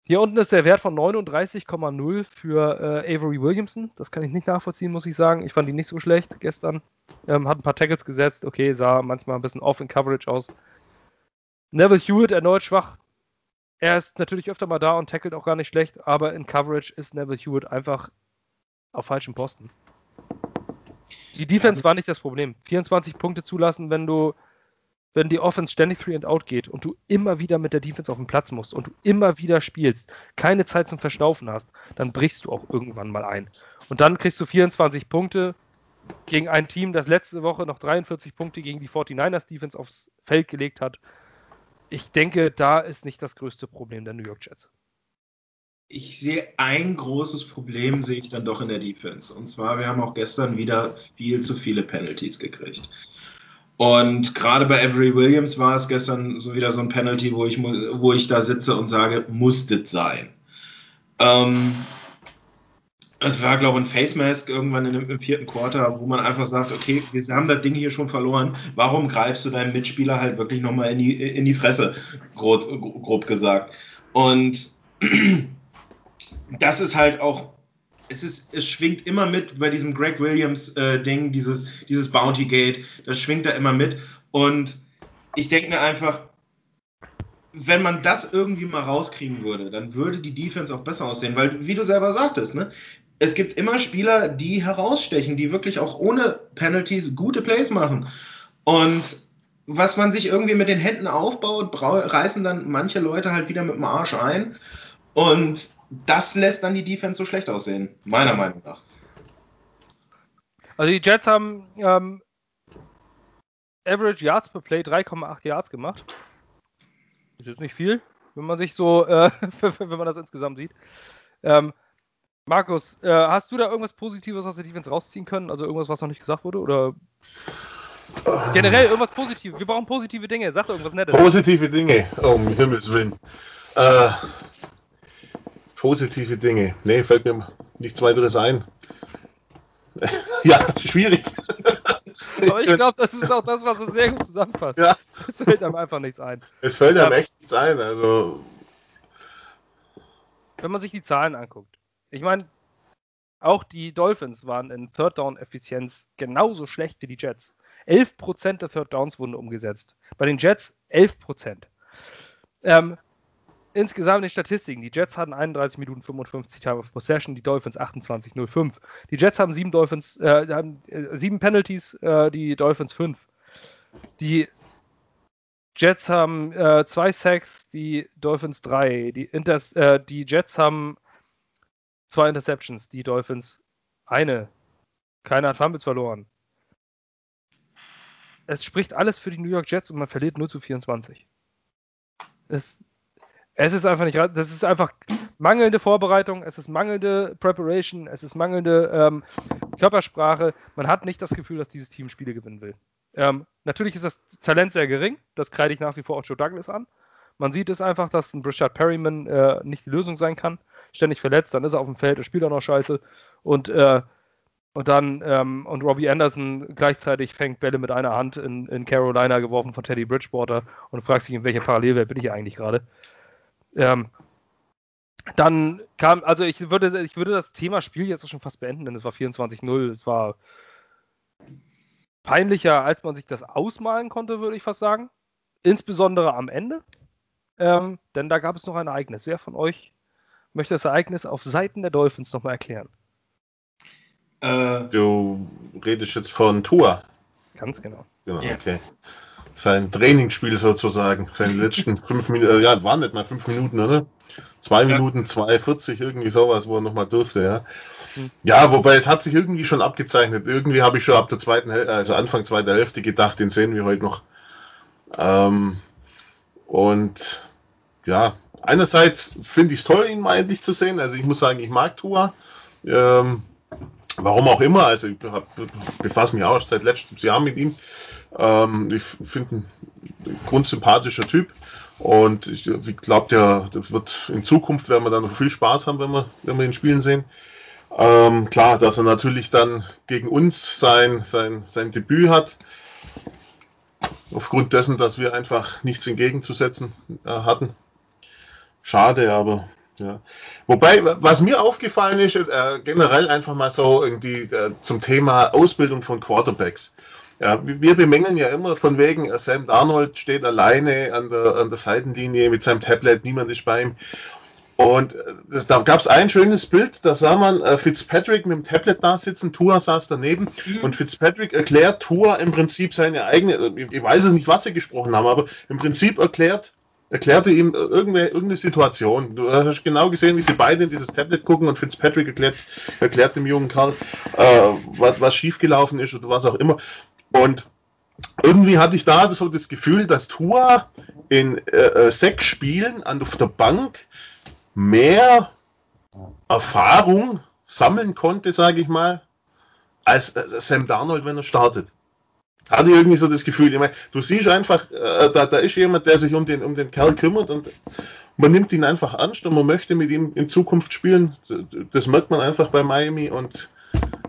Hier unten ist der Wert von 39,0 für äh, Avery Williamson. Das kann ich nicht nachvollziehen, muss ich sagen. Ich fand ihn nicht so schlecht gestern. Ähm, hat ein paar Tackles gesetzt. Okay, sah manchmal ein bisschen off in Coverage aus. Neville Hewitt erneut schwach. Er ist natürlich öfter mal da und tackelt auch gar nicht schlecht, aber in Coverage ist Neville Hewitt einfach auf falschem Posten. Die Defense war nicht das Problem. 24 Punkte zulassen, wenn du wenn die Offense ständig three and out geht und du immer wieder mit der Defense auf den Platz musst und du immer wieder spielst, keine Zeit zum Verstaufen hast, dann brichst du auch irgendwann mal ein. Und dann kriegst du 24 Punkte gegen ein Team, das letzte Woche noch 43 Punkte gegen die 49ers Defense aufs Feld gelegt hat. Ich denke, da ist nicht das größte Problem der New York Jets. Ich sehe ein großes Problem, sehe ich dann doch in der Defense. Und zwar, wir haben auch gestern wieder viel zu viele Penalties gekriegt. Und gerade bei Avery Williams war es gestern so wieder so ein Penalty, wo ich, wo ich da sitze und sage, muss das sein? Ähm, es war, glaube ich, ein Face Mask irgendwann dem, im vierten Quarter, wo man einfach sagt, okay, wir haben das Ding hier schon verloren. Warum greifst du deinem Mitspieler halt wirklich nochmal in die, in die Fresse, grob, grob gesagt. Und das ist halt auch es, ist, es schwingt immer mit bei diesem Greg Williams-Ding, äh, dieses, dieses Bounty Gate, das schwingt da immer mit. Und ich denke mir einfach, wenn man das irgendwie mal rauskriegen würde, dann würde die Defense auch besser aussehen, weil, wie du selber sagtest, ne, es gibt immer Spieler, die herausstechen, die wirklich auch ohne Penalties gute Plays machen. Und was man sich irgendwie mit den Händen aufbaut, reißen dann manche Leute halt wieder mit dem Arsch ein. Und das lässt dann die Defense so schlecht aussehen, meiner Meinung nach. Also die Jets haben ähm, Average Yards per Play 3,8 Yards gemacht. Das ist nicht viel, wenn man sich so, äh, wenn man das insgesamt sieht. Ähm, Markus, äh, hast du da irgendwas Positives aus der Defense rausziehen können? Also irgendwas, was noch nicht gesagt wurde? Oder generell irgendwas Positives? Wir brauchen positive Dinge. Sag doch irgendwas Nettes. Positive Dinge, um Himmels Willen. Äh, Positive Dinge. Nee, fällt mir nichts weiteres ein. ja, schwierig. Aber ich glaube, das ist auch das, was es sehr gut zusammenfasst. Ja. Es fällt einem einfach nichts ein. Es fällt einem ja. echt nichts ein. Also. Wenn man sich die Zahlen anguckt. Ich meine, auch die Dolphins waren in Third Down Effizienz genauso schlecht wie die Jets. 11% der Third Downs wurden umgesetzt. Bei den Jets 11%. Ähm, insgesamt die Statistiken. Die Jets hatten 31 Minuten 55 Time of Possession, die Dolphins 28,05. Die Jets haben sieben Dolphins, äh, haben äh, sieben Penalties, äh, die Dolphins fünf. Die Jets haben äh, zwei Sacks, die Dolphins drei. Die, Inters äh, die Jets haben zwei Interceptions, die Dolphins eine. Keiner hat Fumbles verloren. Es spricht alles für die New York Jets und man verliert 0 zu 24. Es es ist einfach nicht, das ist einfach mangelnde Vorbereitung, es ist mangelnde Preparation, es ist mangelnde ähm, Körpersprache. Man hat nicht das Gefühl, dass dieses Team Spiele gewinnen will. Ähm, natürlich ist das Talent sehr gering, das kreide ich nach wie vor auch Joe Douglas an. Man sieht es einfach, dass ein Richard Perryman äh, nicht die Lösung sein kann. Ständig verletzt, dann ist er auf dem Feld, er spielt auch noch scheiße. Und, äh, und dann, ähm, und Robbie Anderson gleichzeitig fängt Bälle mit einer Hand in, in Carolina geworfen von Teddy Bridgewater und fragt sich, in welcher Parallelwelt bin ich eigentlich gerade. Ähm, dann kam, also ich würde, ich würde das Thema Spiel jetzt schon fast beenden, denn es war 24-0. Es war peinlicher, als man sich das ausmalen konnte, würde ich fast sagen. Insbesondere am Ende. Ähm, denn da gab es noch ein Ereignis. Wer von euch möchte das Ereignis auf Seiten der Dolphins nochmal erklären? Äh, du redest jetzt von Tour. Ganz genau. Genau, ja. okay sein Trainingsspiel sozusagen, seine letzten fünf Minuten, äh, ja, waren nicht mal fünf Minuten, oder? Zwei ja. Minuten, 2,40, irgendwie sowas, wo er nochmal durfte, ja. Hm. Ja, wobei es hat sich irgendwie schon abgezeichnet. Irgendwie habe ich schon ab der zweiten, also Anfang zweiter Hälfte gedacht, den sehen wir heute noch. Ähm, und ja, einerseits finde ich es toll, ihn mal endlich zu sehen. Also ich muss sagen, ich mag Tua. Ähm, warum auch immer, also ich befasse mich auch seit letztem Jahr mit ihm. Ähm, ich finde ein grundsympathischer Typ. Und ich, ich glaube, der, der, wird in Zukunft werden wir dann noch viel Spaß haben, wenn wir, wenn wir ihn spielen sehen. Ähm, klar, dass er natürlich dann gegen uns sein, sein, sein Debüt hat. Aufgrund dessen, dass wir einfach nichts entgegenzusetzen äh, hatten. Schade, aber ja. Wobei, was mir aufgefallen ist, äh, generell einfach mal so irgendwie äh, zum Thema Ausbildung von Quarterbacks. Ja, wir bemängeln ja immer von wegen, äh, Sam Darnold steht alleine an der, an der Seitenlinie mit seinem Tablet, niemand ist bei ihm. Und äh, das, da gab es ein schönes Bild, da sah man äh, Fitzpatrick mit dem Tablet da sitzen, Tua saß daneben mhm. und Fitzpatrick erklärt Tua im Prinzip seine eigene, äh, ich weiß es nicht, was sie gesprochen haben, aber im Prinzip erklärt, erklärte ihm irgendeine, irgendeine Situation. Du hast genau gesehen, wie sie beide in dieses Tablet gucken und Fitzpatrick erklärt, erklärt dem jungen Karl, äh, was, was schiefgelaufen ist oder was auch immer. Und irgendwie hatte ich da so das Gefühl, dass Tua in äh, äh sechs Spielen auf der Bank mehr Erfahrung sammeln konnte, sage ich mal, als, als Sam Darnold, wenn er startet. Hatte ich irgendwie so das Gefühl, ich meine, du siehst einfach, äh, da, da ist jemand, der sich um den, um den Kerl kümmert und man nimmt ihn einfach ernst und man möchte mit ihm in Zukunft spielen. Das merkt man einfach bei Miami und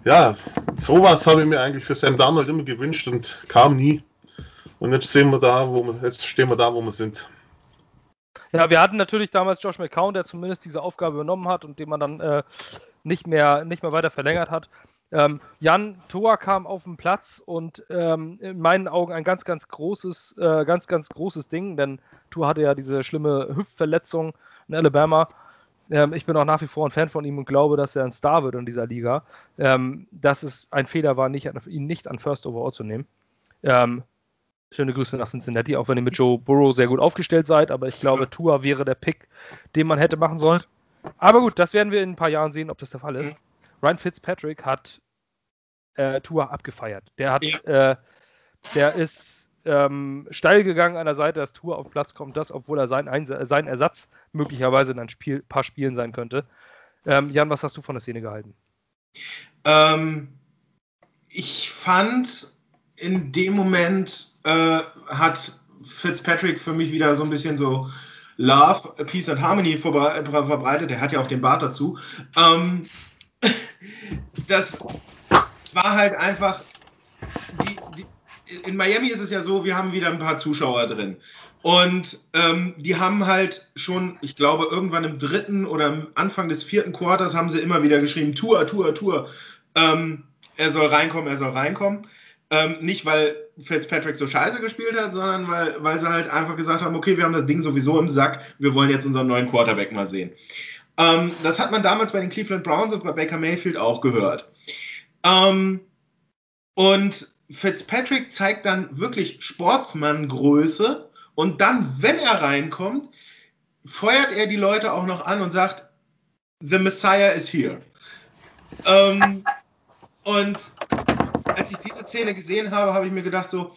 ja, sowas habe ich mir eigentlich für Sam Darnold immer gewünscht und kam nie. Und jetzt sehen wir da, wo wir, jetzt stehen wir da, wo wir sind. Ja, wir hatten natürlich damals Josh McCown, der zumindest diese Aufgabe übernommen hat und den man dann äh, nicht, mehr, nicht mehr weiter verlängert hat. Ähm, Jan Toa kam auf den Platz und ähm, in meinen Augen ein ganz, ganz großes, äh, ganz, ganz großes Ding, denn Toa hatte ja diese schlimme Hüftverletzung in Alabama. Ähm, ich bin auch nach wie vor ein Fan von ihm und glaube, dass er ein Star wird in dieser Liga. Ähm, dass es ein Fehler war, nicht, ihn nicht an First Overall zu nehmen. Ähm, Schöne Grüße nach Cincinnati, auch wenn ihr mit Joe Burrow sehr gut aufgestellt seid, aber ich glaube, Tua wäre der Pick, den man hätte machen sollen. Aber gut, das werden wir in ein paar Jahren sehen, ob das der Fall ist. Mhm. Ryan Fitzpatrick hat äh, Tua abgefeiert. Der hat, ja. äh, der ist ähm, steil gegangen an der Seite, dass Tua auf Platz kommt, das, obwohl er sein, sein Ersatz möglicherweise in ein Spiel, paar Spielen sein könnte. Ähm, Jan, was hast du von der Szene gehalten? Ähm, ich fand in dem Moment äh, hat Fitzpatrick für mich wieder so ein bisschen so Love, Peace and Harmony verbreitet. Er hat ja auch den Bart dazu. Ähm, das war halt einfach. In Miami ist es ja so, wir haben wieder ein paar Zuschauer drin. Und ähm, die haben halt schon, ich glaube, irgendwann im dritten oder am Anfang des vierten Quarters haben sie immer wieder geschrieben: Tour, Tour, Tour. Ähm, er soll reinkommen, er soll reinkommen. Ähm, nicht, weil Fitzpatrick so scheiße gespielt hat, sondern weil, weil sie halt einfach gesagt haben, okay, wir haben das Ding sowieso im Sack, wir wollen jetzt unseren neuen Quarterback mal sehen. Ähm, das hat man damals bei den Cleveland Browns und bei Baker Mayfield auch gehört. Ähm, und Fitzpatrick zeigt dann wirklich Sportsmanngröße und dann, wenn er reinkommt, feuert er die Leute auch noch an und sagt, The Messiah is here. Ähm, und als ich diese Szene gesehen habe, habe ich mir gedacht so,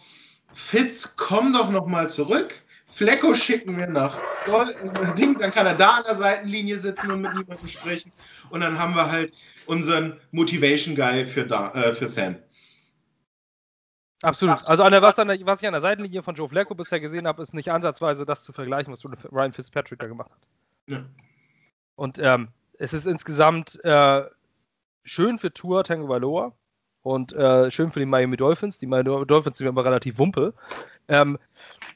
Fitz, komm doch noch mal zurück. Flecko schicken wir nach Ding, dann kann er da an der Seitenlinie sitzen und mit niemandem sprechen. Und dann haben wir halt unseren Motivation Guy für, da, äh, für Sam. Absolut. Also an der, was, an der, was, ich an der Seitenlinie von Joe Flacco bisher gesehen habe, ist nicht ansatzweise das zu vergleichen, was Ryan Fitzpatrick da gemacht hat. Ja. Und ähm, es ist insgesamt äh, schön für Tour Tango Valoa, und äh, schön für die Miami Dolphins. Die Miami Dolphins sind aber relativ Wumpe. Ähm,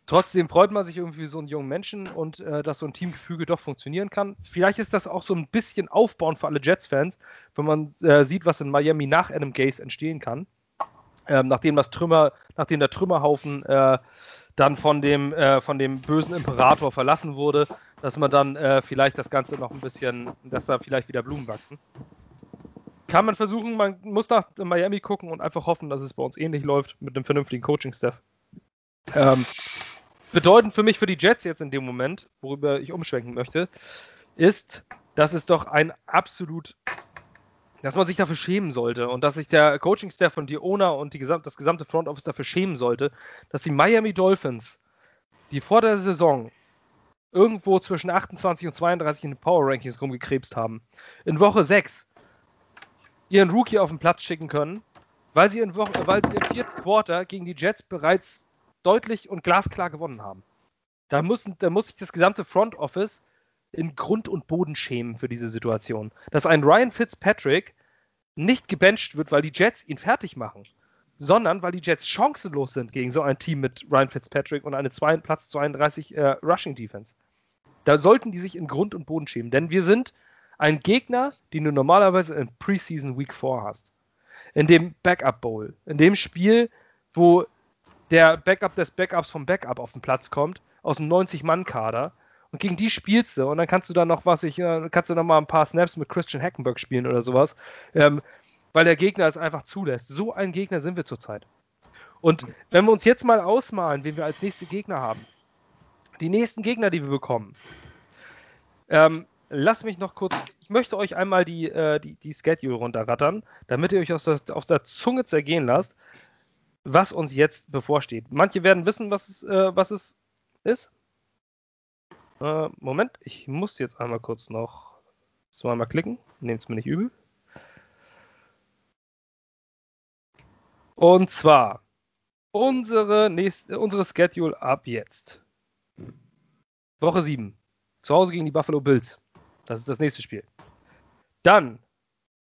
trotzdem freut man sich irgendwie so einen jungen Menschen und äh, dass so ein Teamgefüge doch funktionieren kann. Vielleicht ist das auch so ein bisschen aufbauend für alle Jets-Fans, wenn man äh, sieht, was in Miami nach Adam Gase entstehen kann. Ähm, nachdem das Trümmer, nachdem der Trümmerhaufen äh, dann von dem, äh, von dem bösen Imperator verlassen wurde, dass man dann äh, vielleicht das Ganze noch ein bisschen, dass da vielleicht wieder Blumen wachsen kann man versuchen, man muss nach Miami gucken und einfach hoffen, dass es bei uns ähnlich läuft mit einem vernünftigen Coaching-Staff. Ähm, bedeutend für mich, für die Jets jetzt in dem Moment, worüber ich umschwenken möchte, ist, dass es doch ein absolut, dass man sich dafür schämen sollte und dass sich der Coaching-Staff von Diona und gesam das gesamte Front Office dafür schämen sollte, dass die Miami Dolphins, die vor der Saison irgendwo zwischen 28 und 32 in den Power Rankings rumgekrebst haben, in Woche 6 ihren Rookie auf den Platz schicken können, weil sie, in Woche, weil sie im vierten Quarter gegen die Jets bereits deutlich und glasklar gewonnen haben. Da muss, da muss sich das gesamte Front Office in Grund und Boden schämen für diese Situation. Dass ein Ryan Fitzpatrick nicht gebencht wird, weil die Jets ihn fertig machen, sondern weil die Jets chancenlos sind gegen so ein Team mit Ryan Fitzpatrick und eine zwei, Platz 32 äh, Rushing Defense. Da sollten die sich in Grund und Boden schämen, denn wir sind ein Gegner, den du normalerweise in Preseason Week 4 hast. In dem Backup Bowl. In dem Spiel, wo der Backup des Backups vom Backup auf den Platz kommt, aus dem 90-Mann-Kader Und gegen die spielst du und dann kannst du dann noch was, ich, äh, kannst du noch mal ein paar Snaps mit Christian Hackenberg spielen oder sowas, ähm, weil der Gegner es einfach zulässt. So ein Gegner sind wir zurzeit. Und wenn wir uns jetzt mal ausmalen, wen wir als nächste Gegner haben, die nächsten Gegner, die wir bekommen, ähm, lasst mich noch kurz, ich möchte euch einmal die, äh, die, die Schedule runterrattern, damit ihr euch aus der, aus der Zunge zergehen lasst, was uns jetzt bevorsteht. Manche werden wissen, was es, äh, was es ist. Äh, Moment, ich muss jetzt einmal kurz noch zweimal klicken. Nehmt es mir nicht übel. Und zwar unsere, nächste, unsere Schedule ab jetzt. Woche 7. Zu Hause gegen die Buffalo Bills. Das ist das nächste Spiel. Dann,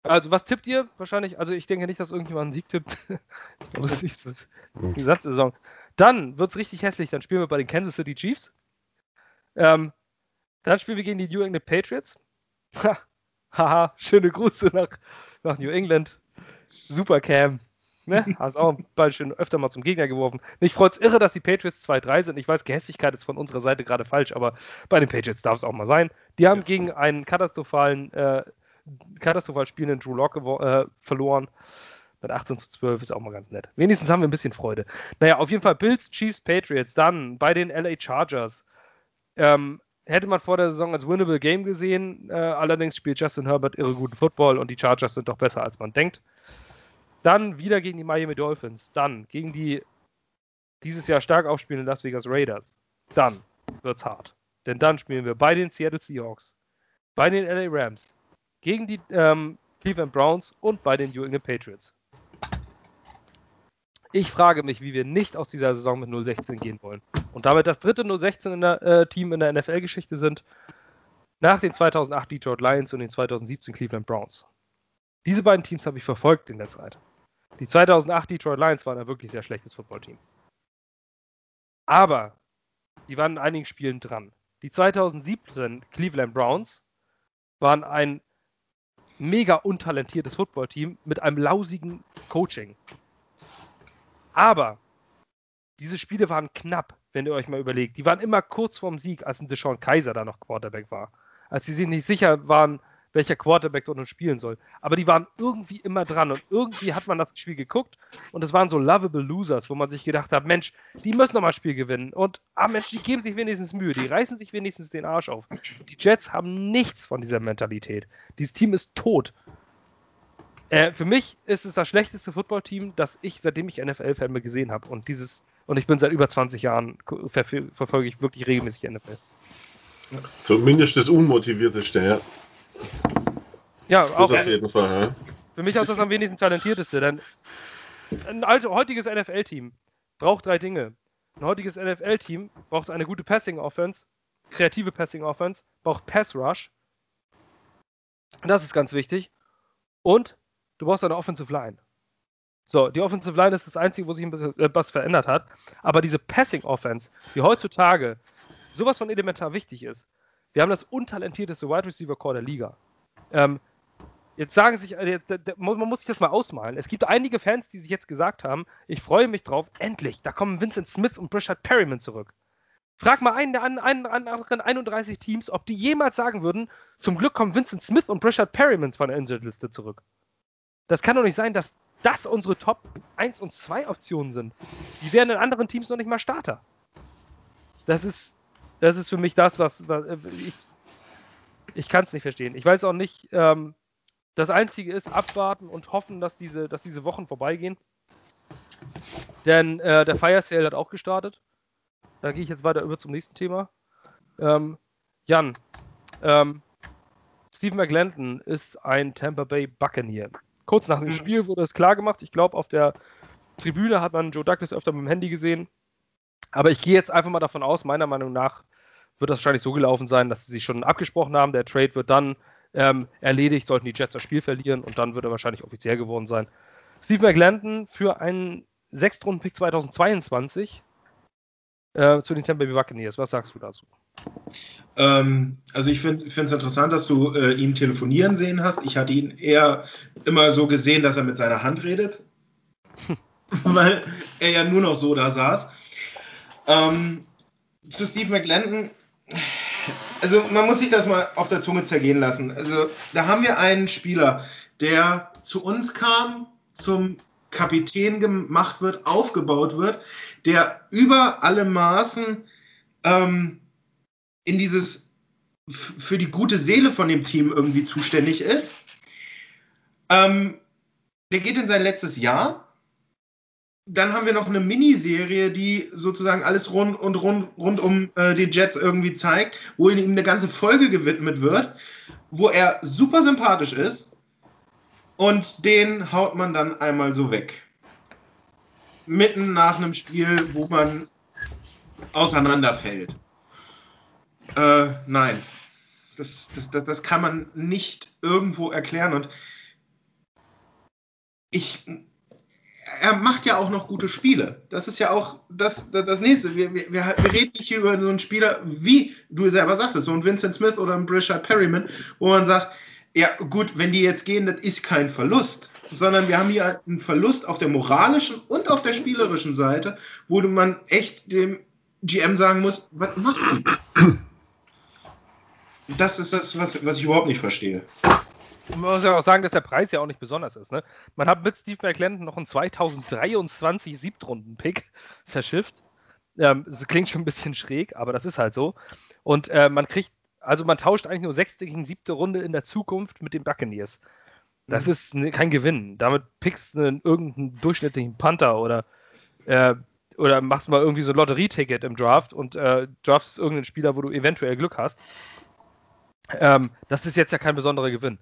also was tippt ihr? Wahrscheinlich, also ich denke nicht, dass irgendjemand einen Sieg tippt. ich glaube, das ist die Satzsaison. Dann wird es richtig hässlich. Dann spielen wir bei den Kansas City Chiefs. Ähm, dann spielen wir gegen die New England Patriots. Haha, schöne Grüße nach, nach New England. Super Cam. Ne? Hast auch bald schön öfter mal zum Gegner geworfen. Mich freut es irre, dass die Patriots 2-3 sind. Ich weiß, Gehässigkeit ist von unserer Seite gerade falsch, aber bei den Patriots darf es auch mal sein. Die haben gegen einen katastrophalen, äh, katastrophal spielenden Drew Lock äh, verloren. Mit 18 zu 12 ist auch mal ganz nett. Wenigstens haben wir ein bisschen Freude. Naja, auf jeden Fall Bills, Chiefs, Patriots. Dann bei den LA Chargers. Ähm, hätte man vor der Saison als winnable Game gesehen. Äh, allerdings spielt Justin Herbert irre guten Football und die Chargers sind doch besser, als man denkt. Dann wieder gegen die Miami Dolphins. Dann gegen die dieses Jahr stark aufspielenden Las Vegas Raiders. Dann wird's hart. Denn dann spielen wir bei den Seattle Seahawks, bei den LA Rams, gegen die ähm, Cleveland Browns und bei den New England Patriots. Ich frage mich, wie wir nicht aus dieser Saison mit 016 gehen wollen. Und damit das dritte 016 in der, äh, Team in der NFL-Geschichte sind, nach den 2008 Detroit Lions und den 2017 Cleveland Browns. Diese beiden Teams habe ich verfolgt in der Zeit. Die 2008 Detroit Lions waren ein wirklich sehr schlechtes Footballteam. Aber die waren in einigen Spielen dran. Die 2017 Cleveland Browns waren ein mega untalentiertes Footballteam mit einem lausigen Coaching. Aber diese Spiele waren knapp, wenn ihr euch mal überlegt. Die waren immer kurz vorm Sieg, als ein Deshaun Kaiser da noch Quarterback war. Als sie sich nicht sicher waren, welcher Quarterback dort nun spielen soll. Aber die waren irgendwie immer dran und irgendwie hat man das Spiel geguckt und es waren so lovable Losers, wo man sich gedacht hat, Mensch, die müssen nochmal Spiel gewinnen und ah Mensch, die geben sich wenigstens Mühe, die reißen sich wenigstens den Arsch auf. Die Jets haben nichts von dieser Mentalität. Dieses Team ist tot. Äh, für mich ist es das schlechteste Footballteam, das ich, seitdem ich NFL-Fan gesehen habe und dieses und ich bin seit über 20 Jahren ver verfolge ich wirklich regelmäßig NFL. Zumindest das unmotivierteste, ja. Ja, Das auch auf jeden Fall, ja. für mich auch das am wenigsten talentierteste, denn ein heutiges NFL-Team braucht drei Dinge. Ein heutiges NFL-Team braucht eine gute Passing-Offense, kreative Passing-Offense, braucht Pass-Rush. Das ist ganz wichtig. Und du brauchst eine Offensive Line. So, die Offensive Line ist das Einzige, wo sich ein bisschen äh, was verändert hat. Aber diese Passing-Offense, die heutzutage sowas von elementar wichtig ist, wir haben das untalentierteste Wide Receiver Core der Liga. Ähm, jetzt sagen sich, äh, man muss sich das mal ausmalen. Es gibt einige Fans, die sich jetzt gesagt haben, ich freue mich drauf, endlich, da kommen Vincent Smith und Brashad Perryman zurück. Frag mal einen der anderen 31 Teams, ob die jemals sagen würden, zum Glück kommen Vincent Smith und Brashad Perryman von der Injured-Liste zurück. Das kann doch nicht sein, dass das unsere Top 1 und 2 Optionen sind. Die wären in anderen Teams noch nicht mal Starter. Das ist, das ist für mich das, was, was äh, ich, ich kann es nicht verstehen. Ich weiß auch nicht, ähm, das Einzige ist abwarten und hoffen, dass diese, dass diese Wochen vorbeigehen. Denn äh, der Fire Sale hat auch gestartet. Da gehe ich jetzt weiter über zum nächsten Thema. Ähm, Jan, ähm, Steve McLendon ist ein Tampa Bay Buccaneer. Kurz nach dem Mhm. Spiel wurde es klar gemacht. Ich glaube, auf der Tribüne hat man Joe Douglas öfter mit dem Handy gesehen. Aber ich gehe jetzt einfach mal davon aus, meiner Meinung nach wird das wahrscheinlich so gelaufen sein, dass sie sich schon abgesprochen haben. Der Trade wird dann ähm, erledigt, sollten die Jets das Spiel verlieren und dann wird er wahrscheinlich offiziell geworden sein. Steve McLendon für einen Sechstrunden-Pick 2022 äh, zu den Tampa Bay Buccaneers. Was sagst du dazu? Ähm, also ich finde es interessant, dass du äh, ihn telefonieren sehen hast. Ich hatte ihn eher immer so gesehen, dass er mit seiner Hand redet, weil er ja nur noch so da saß. Ähm, zu Steve McLendon, also man muss sich das mal auf der Zunge zergehen lassen. Also da haben wir einen Spieler, der zu uns kam, zum Kapitän gemacht wird, aufgebaut wird, der über alle Maßen ähm, in dieses für die gute Seele von dem Team irgendwie zuständig ist. Ähm, der geht in sein letztes Jahr. Dann haben wir noch eine Miniserie, die sozusagen alles rund und rund, rund um äh, die Jets irgendwie zeigt, wo ihm eine ganze Folge gewidmet wird, wo er super sympathisch ist und den haut man dann einmal so weg. Mitten nach einem Spiel, wo man auseinanderfällt. Äh, nein. Das, das, das, das kann man nicht irgendwo erklären. Und ich, er macht ja auch noch gute Spiele. Das ist ja auch das, das, das Nächste. Wir, wir, wir reden hier über so einen Spieler, wie du selber sagtest, so ein Vincent Smith oder ein Brishard Perryman, wo man sagt, ja gut, wenn die jetzt gehen, das ist kein Verlust, sondern wir haben hier einen Verlust auf der moralischen und auf der spielerischen Seite, wo man echt dem GM sagen muss, was machst du? Das ist das, was, was ich überhaupt nicht verstehe man muss ja auch sagen, dass der Preis ja auch nicht besonders ist. Ne? Man hat mit Steve McClendon noch einen 2023 Siebtrunden-Pick verschifft. Ähm, das klingt schon ein bisschen schräg, aber das ist halt so. Und äh, man kriegt, also man tauscht eigentlich nur sechste gegen siebte Runde in der Zukunft mit den Buccaneers. Das mhm. ist ne, kein Gewinn. Damit pickst du einen, irgendeinen durchschnittlichen Panther oder, äh, oder machst mal irgendwie so ein Lotterieticket im Draft und äh, draftest irgendeinen Spieler, wo du eventuell Glück hast. Ähm, das ist jetzt ja kein besonderer Gewinn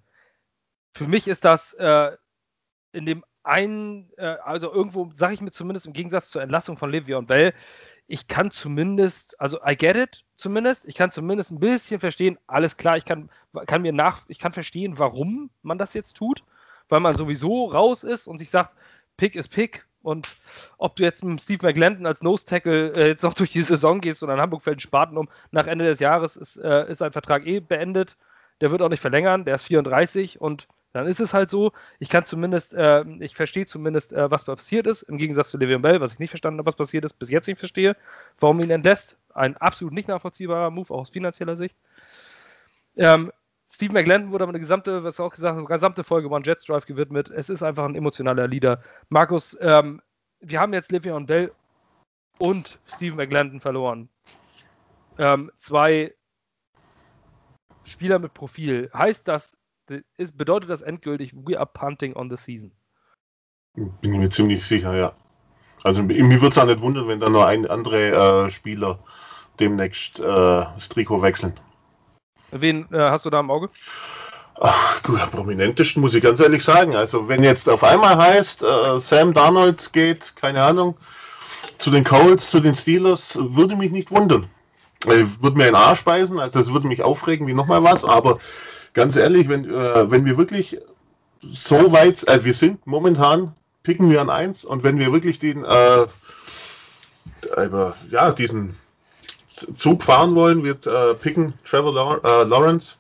für mich ist das äh, in dem einen, äh, also irgendwo sage ich mir zumindest im Gegensatz zur Entlassung von Le'Veon Bell, ich kann zumindest, also I get it zumindest, ich kann zumindest ein bisschen verstehen, alles klar, ich kann, kann mir nach, ich kann verstehen, warum man das jetzt tut, weil man sowieso raus ist und sich sagt, Pick ist Pick. Und ob du jetzt mit Steve McLendon als Nose Tackle äh, jetzt noch durch die Saison gehst und an Hamburg fällt ein Spaten um, nach Ende des Jahres ist, äh, ist sein Vertrag eh beendet, der wird auch nicht verlängern, der ist 34 und dann ist es halt so, ich kann zumindest, äh, ich verstehe zumindest, äh, was passiert ist, im Gegensatz zu Le'Veon Bell, was ich nicht verstanden habe, was passiert ist, bis jetzt nicht verstehe, warum ihn entlässt. Ein absolut nicht nachvollziehbarer Move, auch aus finanzieller Sicht. Ähm, Steve McLendon wurde aber eine gesamte, was auch gesagt eine gesamte Folge One Jets Drive gewidmet. Es ist einfach ein emotionaler Leader. Markus, ähm, wir haben jetzt Le'Veon Bell und Steve McLendon verloren. Ähm, zwei Spieler mit Profil. Heißt das, ist, bedeutet das endgültig, we are punting on the season? Bin ich mir ziemlich sicher, ja. Also mir würde es auch nicht wundern, wenn da nur ein andere äh, Spieler demnächst äh, das Trikot wechseln. Wen äh, hast du da im Auge? Ach, gut, prominentesten muss ich ganz ehrlich sagen. Also wenn jetzt auf einmal heißt, äh, Sam Darnold geht, keine Ahnung, zu den Colts, zu den Steelers, würde mich nicht wundern. Würde mir einen Arsch beißen, also es würde mich aufregen wie nochmal was, aber ganz ehrlich, wenn, äh, wenn wir wirklich so weit, äh, wir sind momentan, picken wir an eins und wenn wir wirklich den, äh, ja, diesen Zug fahren wollen, wird äh, picken Trevor äh, Lawrence,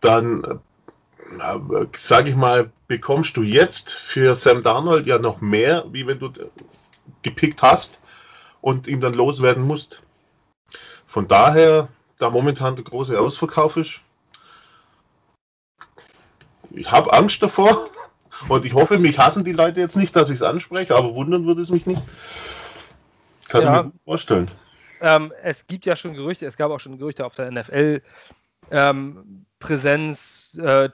dann äh, sage ich mal, bekommst du jetzt für Sam Darnold ja noch mehr, wie wenn du gepickt hast und ihn dann loswerden musst. Von daher, da momentan der große Ausverkauf ist, ich habe Angst davor und ich hoffe, mich hassen die Leute jetzt nicht, dass ich es anspreche, aber wundern würde es mich nicht. Kann ja. ich mir gut vorstellen. Ähm, es gibt ja schon Gerüchte, es gab auch schon Gerüchte auf der NFL-Präsenz, ähm, äh,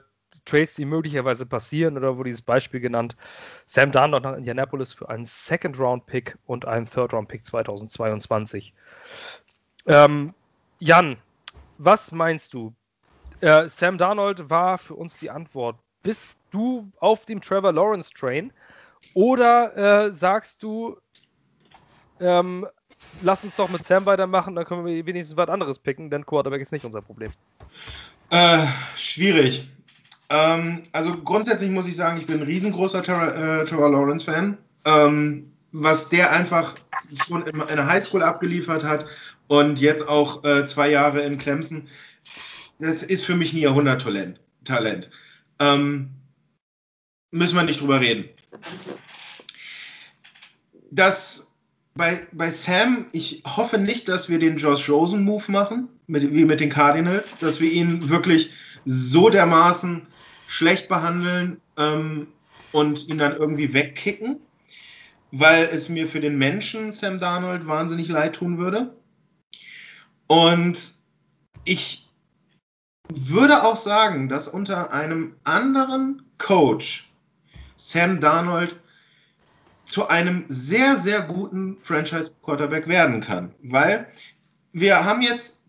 Trades, die möglicherweise passieren, oder wurde dieses Beispiel genannt. Sam Darnold nach Indianapolis für einen Second-Round-Pick und einen Third-Round-Pick 2022. Ähm, Jan, was meinst du? Äh, Sam Darnold war für uns die Antwort. Bist du auf dem Trevor Lawrence Train oder äh, sagst du, ähm, lass uns doch mit Sam weitermachen, dann können wir wenigstens was anderes picken, denn Quarterback ist nicht unser Problem. Äh, schwierig. Ähm, also grundsätzlich muss ich sagen, ich bin ein riesengroßer Trevor, äh, Trevor Lawrence Fan. Ähm, was der einfach schon in, in der Highschool abgeliefert hat und jetzt auch äh, zwei Jahre in Clemson das ist für mich ein Jahrhundert-Talent. Talent. Ähm, müssen wir nicht drüber reden. Das bei, bei Sam, ich hoffe nicht, dass wir den Josh Rosen-Move machen, mit, wie mit den Cardinals, dass wir ihn wirklich so dermaßen schlecht behandeln ähm, und ihn dann irgendwie wegkicken, weil es mir für den Menschen Sam Darnold wahnsinnig leid tun würde. Und ich würde auch sagen, dass unter einem anderen Coach Sam Darnold zu einem sehr, sehr guten Franchise-Quarterback werden kann. Weil wir haben jetzt,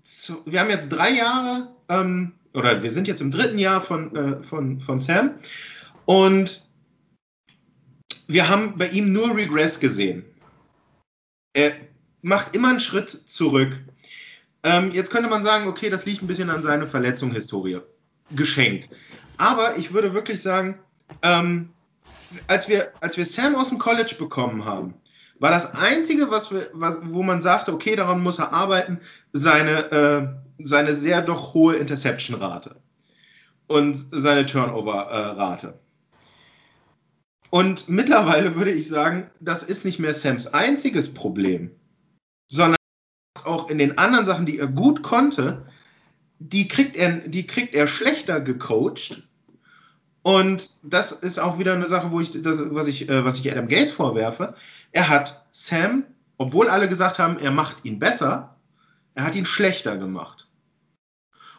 wir haben jetzt drei Jahre, ähm, oder wir sind jetzt im dritten Jahr von, äh, von, von Sam und wir haben bei ihm nur Regress gesehen. Er macht immer einen Schritt zurück. Ähm, jetzt könnte man sagen, okay, das liegt ein bisschen an seiner Verletzungshistorie. Geschenkt. Aber ich würde wirklich sagen, ähm, als, wir, als wir Sam aus dem College bekommen haben, war das Einzige, was wir, was, wo man sagte, okay, daran muss er arbeiten, seine, äh, seine sehr doch hohe Interception-Rate und seine Turnover-Rate. Und mittlerweile würde ich sagen, das ist nicht mehr Sams einziges Problem, sondern auch in den anderen Sachen, die er gut konnte, die kriegt er, die kriegt er schlechter gecoacht. Und das ist auch wieder eine Sache, wo ich das, was ich, äh, was ich Adam Gaze vorwerfe. Er hat Sam, obwohl alle gesagt haben, er macht ihn besser, er hat ihn schlechter gemacht.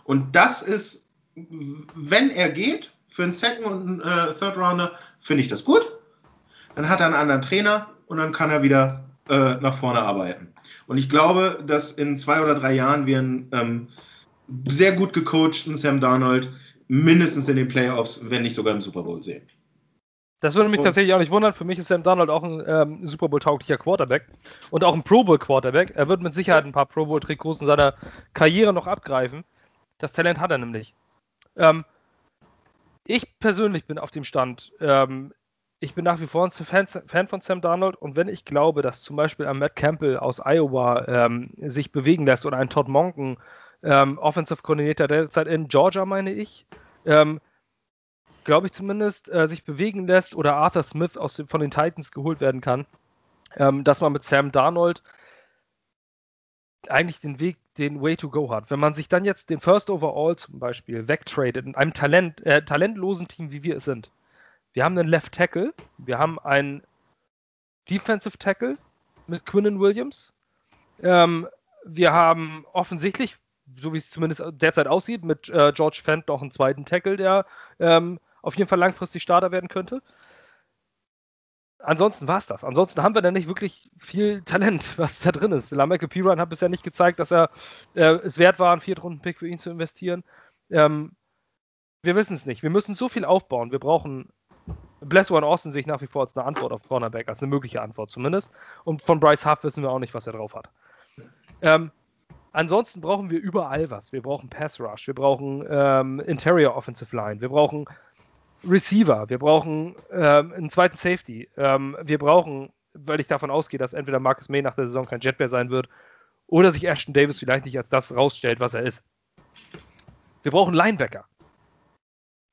Und das ist, wenn er geht, für einen Second und äh, Third Rounder, finde ich das gut. Dann hat er einen anderen Trainer und dann kann er wieder äh, nach vorne arbeiten. Und ich glaube, dass in zwei oder drei Jahren wir einen ähm, sehr gut gecoachten Sam Darnold mindestens in den Playoffs, wenn nicht sogar im Super Bowl sehen. Das würde mich tatsächlich auch nicht wundern. Für mich ist Sam Darnold auch ein ähm, Super Bowl-tauglicher Quarterback und auch ein Pro Bowl-Quarterback. Er wird mit Sicherheit ein paar Pro Bowl-Trikots in seiner Karriere noch abgreifen. Das Talent hat er nämlich. Ähm, ich persönlich bin auf dem Stand, ähm, ich bin nach wie vor ein Fan, Fan, von Sam Darnold und wenn ich glaube, dass zum Beispiel ein Matt Campbell aus Iowa ähm, sich bewegen lässt oder ein Todd Monken, ähm, Offensive Coordinator derzeit in Georgia, meine ich, ähm, glaube ich zumindest, äh, sich bewegen lässt oder Arthur Smith aus von den Titans geholt werden kann, ähm, dass man mit Sam Darnold eigentlich den Weg, den Way to go hat. Wenn man sich dann jetzt den First Overall zum Beispiel wegtradet in einem Talent, äh, talentlosen Team, wie wir es sind, wir haben einen Left Tackle, wir haben einen Defensive Tackle mit Quinnen Williams. Ähm, wir haben offensichtlich, so wie es zumindest derzeit aussieht, mit äh, George Fent noch einen zweiten Tackle, der ähm, auf jeden Fall langfristig Starter werden könnte. Ansonsten war es das. Ansonsten haben wir da nicht wirklich viel Talent, was da drin ist. Lameke Piran hat bisher nicht gezeigt, dass er äh, es wert war, einen Viertrunden-Pick für ihn zu investieren. Ähm, wir wissen es nicht. Wir müssen so viel aufbauen. Wir brauchen Bless One Austin sehe ich nach wie vor als eine Antwort auf Cornerback, als eine mögliche Antwort zumindest. Und von Bryce Huff wissen wir auch nicht, was er drauf hat. Ähm, ansonsten brauchen wir überall was. Wir brauchen Pass Rush, wir brauchen ähm, Interior Offensive Line, wir brauchen Receiver, wir brauchen ähm, einen zweiten Safety. Ähm, wir brauchen, weil ich davon ausgehe, dass entweder Marcus May nach der Saison kein Jet mehr sein wird oder sich Ashton Davis vielleicht nicht als das rausstellt, was er ist. Wir brauchen Linebacker.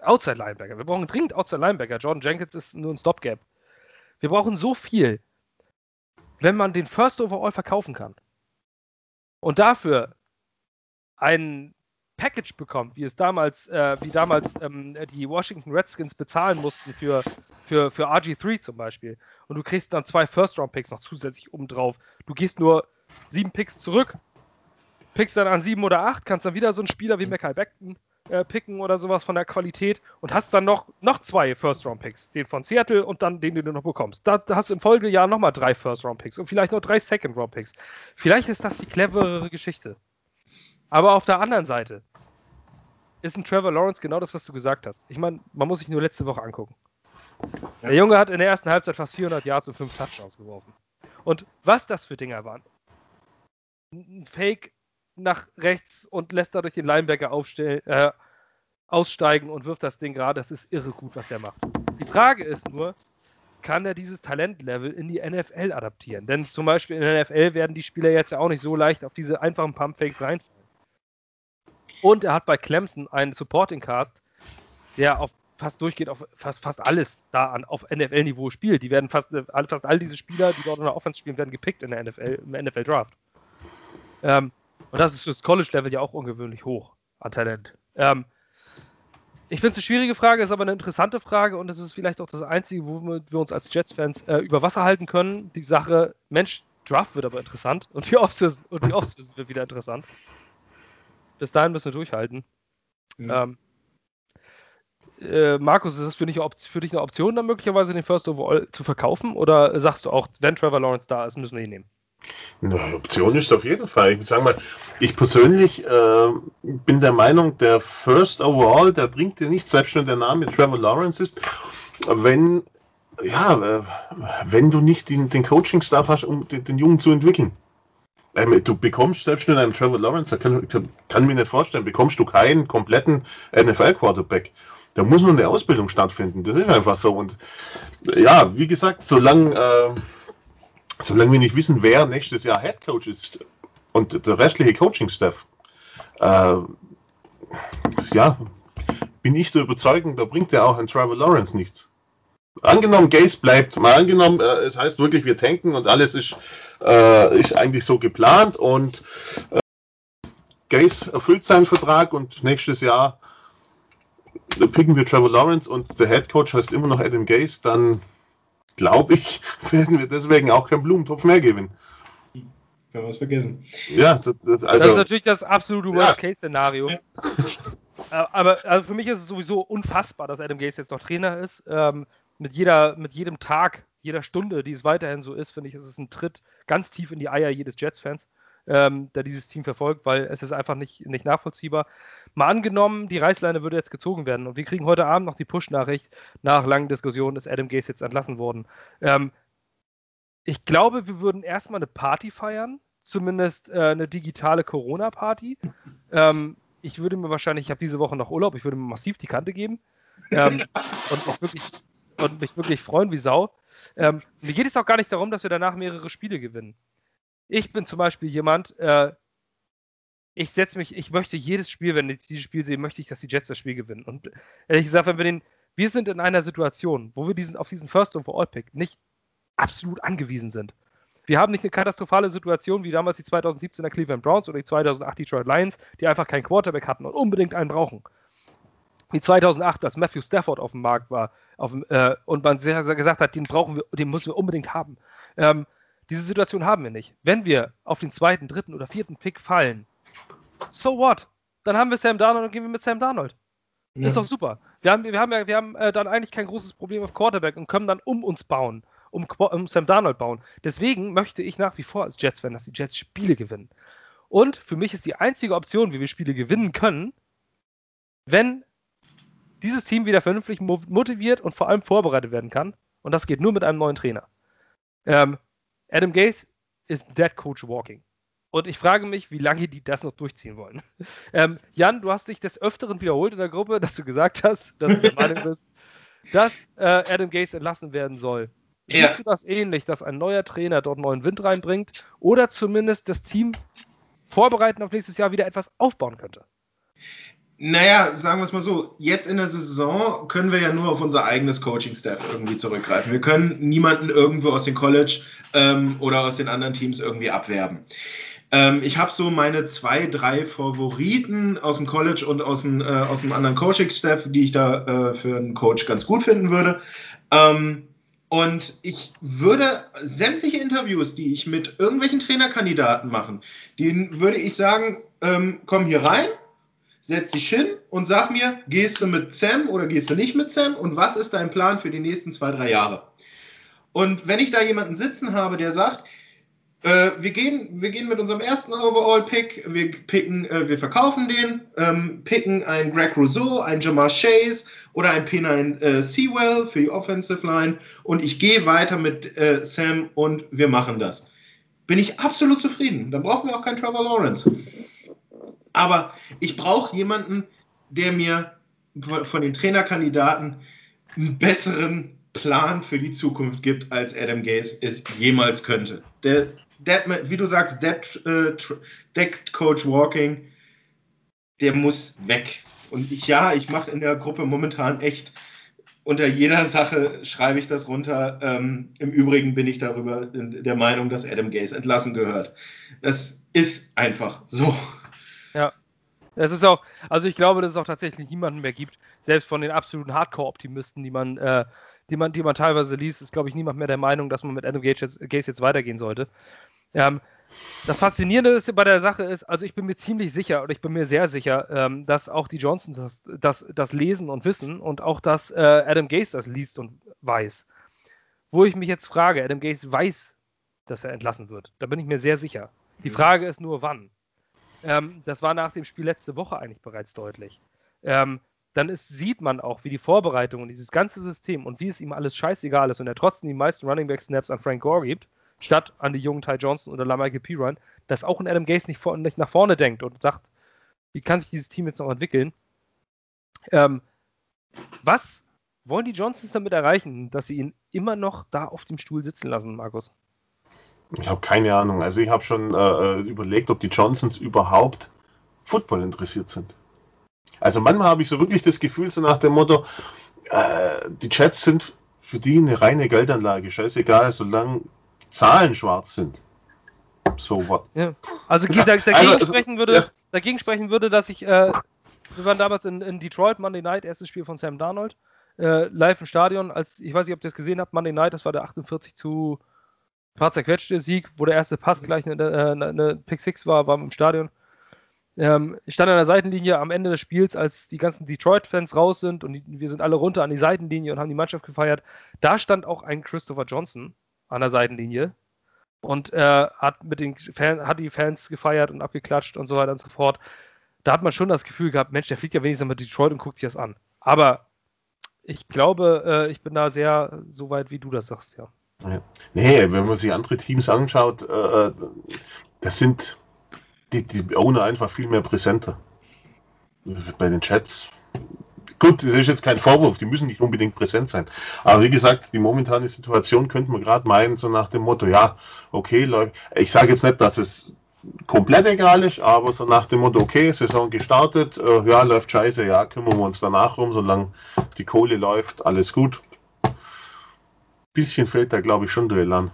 Outside Linebacker. Wir brauchen dringend Outside Linebacker. Jordan Jenkins ist nur ein Stopgap. Wir brauchen so viel, wenn man den First Overall verkaufen kann und dafür ein Package bekommt, wie es damals, äh, wie damals ähm, die Washington Redskins bezahlen mussten für, für, für RG3 zum Beispiel. Und du kriegst dann zwei First-Round-Picks noch zusätzlich obendrauf. Du gehst nur sieben Picks zurück, pickst dann an sieben oder acht, kannst dann wieder so einen Spieler wie Mackay Beckton äh, picken oder sowas von der Qualität und hast dann noch, noch zwei First-Round-Picks. Den von Seattle und dann den, den du noch bekommst. Da, da hast du im Folgejahr nochmal drei First-Round-Picks und vielleicht noch drei Second-Round-Picks. Vielleicht ist das die cleverere Geschichte. Aber auf der anderen Seite ist ein Trevor Lawrence genau das, was du gesagt hast. Ich meine, man muss sich nur letzte Woche angucken. Ja. Der Junge hat in der ersten Halbzeit fast 400 Yards und 5 Touchdowns geworfen. Und was das für Dinger waren. Ein Fake nach rechts und lässt dadurch den Linebacker äh, aussteigen und wirft das Ding gerade. Das ist irre gut, was der macht. Die Frage ist nur, kann er dieses Talentlevel in die NFL adaptieren? Denn zum Beispiel in der NFL werden die Spieler jetzt ja auch nicht so leicht auf diese einfachen Pumpfakes reinfallen. Und er hat bei Clemson einen Supporting Cast, der auf fast durchgehend auf fast, fast alles da an, auf NFL-Niveau spielt. Die werden fast, äh, fast all diese Spieler, die dort in der Offense spielen, werden gepickt in der NFL, im NFL-Draft. Ähm, und das ist fürs College-Level ja auch ungewöhnlich hoch an Talent. Ähm, ich finde es eine schwierige Frage, ist aber eine interessante Frage und es ist vielleicht auch das Einzige, wo wir uns als Jets-Fans äh, über Wasser halten können. Die Sache, Mensch, Draft wird aber interessant und die Offseason, und die Offseason wird wieder interessant. Bis dahin müssen wir durchhalten. Mhm. Ähm, äh, Markus, ist das für dich, für dich, eine Option, dann möglicherweise den First Overall zu verkaufen? Oder sagst du auch, wenn Trevor Lawrence da ist, müssen wir ihn nehmen? Eine Option ist auf jeden Fall. Ich sage mal, ich persönlich äh, bin der Meinung, der First Overall, der bringt dir nichts, selbst wenn der Name Trevor Lawrence ist, wenn, ja, äh, wenn du nicht den, den Coaching-Staff hast, um den, den, Jungen zu entwickeln. Ähm, du bekommst selbst mit einem Trevor Lawrence, da kann, kann, kann mir nicht vorstellen, bekommst du keinen kompletten NFL-Quarterback. Da muss nur eine Ausbildung stattfinden. Das ist einfach so. Und ja, wie gesagt, solange äh, solange wir nicht wissen, wer nächstes Jahr Head Coach ist und der restliche Coaching-Staff, äh, ja, bin ich der Überzeugung, da bringt ja auch ein Trevor Lawrence nichts. Angenommen, Gaze bleibt, mal angenommen, äh, es heißt wirklich, wir tanken und alles ist, äh, ist eigentlich so geplant und äh, Gaze erfüllt seinen Vertrag und nächstes Jahr picken wir Trevor Lawrence und der Head Coach heißt immer noch Adam Gaze, dann glaube ich, werden wir deswegen auch keinen Blumentopf mehr gewinnen. Können wir es vergessen. Ja, das, das, also, das, ist natürlich das absolute Worst-Case-Szenario. Ja. Äh, aber also für mich ist es sowieso unfassbar, dass Adam Gates jetzt noch Trainer ist. Ähm, mit, jeder, mit jedem Tag, jeder Stunde, die es weiterhin so ist, finde ich, ist es ein Tritt ganz tief in die Eier jedes Jets-Fans ähm, der dieses Team verfolgt, weil es ist einfach nicht, nicht nachvollziehbar. Mal angenommen, die Reißleine würde jetzt gezogen werden und wir kriegen heute Abend noch die Push-Nachricht, nach langen Diskussionen ist Adam Gase jetzt entlassen worden. Ähm, ich glaube, wir würden erstmal eine Party feiern, zumindest äh, eine digitale Corona-Party. Ähm, ich würde mir wahrscheinlich, ich habe diese Woche noch Urlaub, ich würde mir massiv die Kante geben ähm, und, mich wirklich, und mich wirklich freuen wie Sau. Ähm, mir geht es auch gar nicht darum, dass wir danach mehrere Spiele gewinnen. Ich bin zum Beispiel jemand, äh, ich setze mich, ich möchte jedes Spiel, wenn ich dieses Spiel sehe, möchte ich, dass die Jets das Spiel gewinnen. Und ehrlich gesagt, wenn wir den, wir sind in einer Situation, wo wir diesen, auf diesen First Overall Pick nicht absolut angewiesen sind. Wir haben nicht eine katastrophale Situation wie damals die 2017er Cleveland Browns oder die 2008 Detroit Lions, die einfach keinen Quarterback hatten und unbedingt einen brauchen. Wie 2008, als Matthew Stafford auf dem Markt war auf äh, und man sehr, sehr gesagt hat, den brauchen wir, den müssen wir unbedingt haben. Ähm, diese Situation haben wir nicht. Wenn wir auf den zweiten, dritten oder vierten Pick fallen, so what? Dann haben wir Sam Darnold und gehen wir mit Sam Darnold. Ja. Ist doch super. Wir haben, wir haben, ja, wir haben äh, dann eigentlich kein großes Problem auf Quarterback und können dann um uns bauen, um, um Sam Darnold bauen. Deswegen möchte ich nach wie vor als Jets-Fan, dass die Jets Spiele gewinnen. Und für mich ist die einzige Option, wie wir Spiele gewinnen können, wenn dieses Team wieder vernünftig motiviert und vor allem vorbereitet werden kann. Und das geht nur mit einem neuen Trainer. Ähm, Adam Gase ist Dead Coach Walking. Und ich frage mich, wie lange die das noch durchziehen wollen. Ähm, Jan, du hast dich des Öfteren wiederholt in der Gruppe, dass du gesagt hast, dass du der Meinung bist, dass äh, Adam Gase entlassen werden soll. Ja. Siehst du das ähnlich, dass ein neuer Trainer dort neuen Wind reinbringt oder zumindest das Team vorbereiten auf nächstes Jahr wieder etwas aufbauen könnte? Naja, sagen wir es mal so, jetzt in der Saison können wir ja nur auf unser eigenes Coaching-Staff irgendwie zurückgreifen. Wir können niemanden irgendwo aus dem College ähm, oder aus den anderen Teams irgendwie abwerben. Ähm, ich habe so meine zwei, drei Favoriten aus dem College und aus dem, äh, aus dem anderen Coaching-Staff, die ich da äh, für einen Coach ganz gut finden würde. Ähm, und ich würde sämtliche Interviews, die ich mit irgendwelchen Trainerkandidaten machen, denen würde ich sagen, ähm, komm hier rein setz dich hin und sag mir, gehst du mit Sam oder gehst du nicht mit Sam und was ist dein Plan für die nächsten zwei, drei Jahre? Und wenn ich da jemanden sitzen habe, der sagt, äh, wir, gehen, wir gehen mit unserem ersten Overall-Pick, wir äh, wir verkaufen den, ähm, picken einen Greg Rousseau, einen Jamar Chase oder einen P9 äh, Sewell für die Offensive Line und ich gehe weiter mit äh, Sam und wir machen das. Bin ich absolut zufrieden. Dann brauchen wir auch keinen Trevor Lawrence. Aber ich brauche jemanden, der mir von den Trainerkandidaten einen besseren Plan für die Zukunft gibt, als Adam Gase es jemals könnte. Der, der wie du sagst, Dead, äh, Coach Walking, der muss weg. Und ich, ja, ich mache in der Gruppe momentan echt unter jeder Sache schreibe ich das runter. Ähm, Im Übrigen bin ich darüber der Meinung, dass Adam Gaze entlassen gehört. Das ist einfach so. Ja. Es ist auch, also ich glaube, dass es auch tatsächlich niemanden mehr gibt, selbst von den absoluten Hardcore-Optimisten, die man, äh, die man, die man teilweise liest, ist, glaube ich, niemand mehr der Meinung, dass man mit Adam Gaze jetzt, Gaze jetzt weitergehen sollte. Ähm, das Faszinierende bei der Sache ist, also ich bin mir ziemlich sicher, oder ich bin mir sehr sicher, ähm, dass auch die Johnsons das, das, das, lesen und wissen und auch, dass äh, Adam Gaze das liest und weiß. Wo ich mich jetzt frage, Adam Gaze weiß, dass er entlassen wird. Da bin ich mir sehr sicher. Die mhm. Frage ist nur, wann. Ähm, das war nach dem Spiel letzte Woche eigentlich bereits deutlich. Ähm, dann ist, sieht man auch, wie die Vorbereitung und dieses ganze System und wie es ihm alles scheißegal ist und er trotzdem die meisten Running Back Snaps an Frank Gore gibt statt an die jungen Ty Johnson oder LaMichael Pirine, dass auch ein Adam Gase nicht, vor, nicht, nach vorne denkt und sagt, wie kann sich dieses Team jetzt noch entwickeln? Ähm, was wollen die Johnsons damit erreichen, dass sie ihn immer noch da auf dem Stuhl sitzen lassen, Markus? Ich habe keine Ahnung. Also ich habe schon äh, äh, überlegt, ob die Johnsons überhaupt Football interessiert sind. Also manchmal habe ich so wirklich das Gefühl, so nach dem Motto, äh, die Jets sind für die eine reine Geldanlage. Scheißegal, solange Zahlen schwarz sind. So what? Ja. Also da, dagegen, also, sprechen würde, ja. dagegen sprechen würde, dass ich, äh, wir waren damals in, in, Detroit, Monday Night, erstes Spiel von Sam Darnold, äh, live im Stadion, als, ich weiß nicht, ob ihr das gesehen habt, Monday Night, das war der 48 zu ein paar zerquetschte Sieg, wo der erste Pass gleich eine, eine, eine Pick 6 war, war im Stadion. Ähm, ich stand an der Seitenlinie am Ende des Spiels, als die ganzen Detroit-Fans raus sind und die, wir sind alle runter an die Seitenlinie und haben die Mannschaft gefeiert. Da stand auch ein Christopher Johnson, an der Seitenlinie und äh, hat mit den Fan, hat die Fans gefeiert und abgeklatscht und so weiter und so fort. Da hat man schon das Gefühl gehabt, Mensch, der fliegt ja wenigstens mit Detroit und guckt sich das an. Aber ich glaube, äh, ich bin da sehr so weit, wie du das sagst, ja. Nee, wenn man sich andere Teams anschaut, äh, äh das sind die, die Owner einfach viel mehr präsenter. Bei den Chats Gut, das ist jetzt kein Vorwurf, die müssen nicht unbedingt präsent sein. Aber wie gesagt, die momentane Situation könnte man gerade meinen, so nach dem Motto, ja, okay, läuft. Ich sage jetzt nicht, dass es komplett egal ist, aber so nach dem Motto, okay, Saison gestartet, äh, ja, läuft scheiße, ja, kümmern wir uns danach rum, solange die Kohle läuft, alles gut. Bisschen fehlt da, glaube ich, schon der Elan.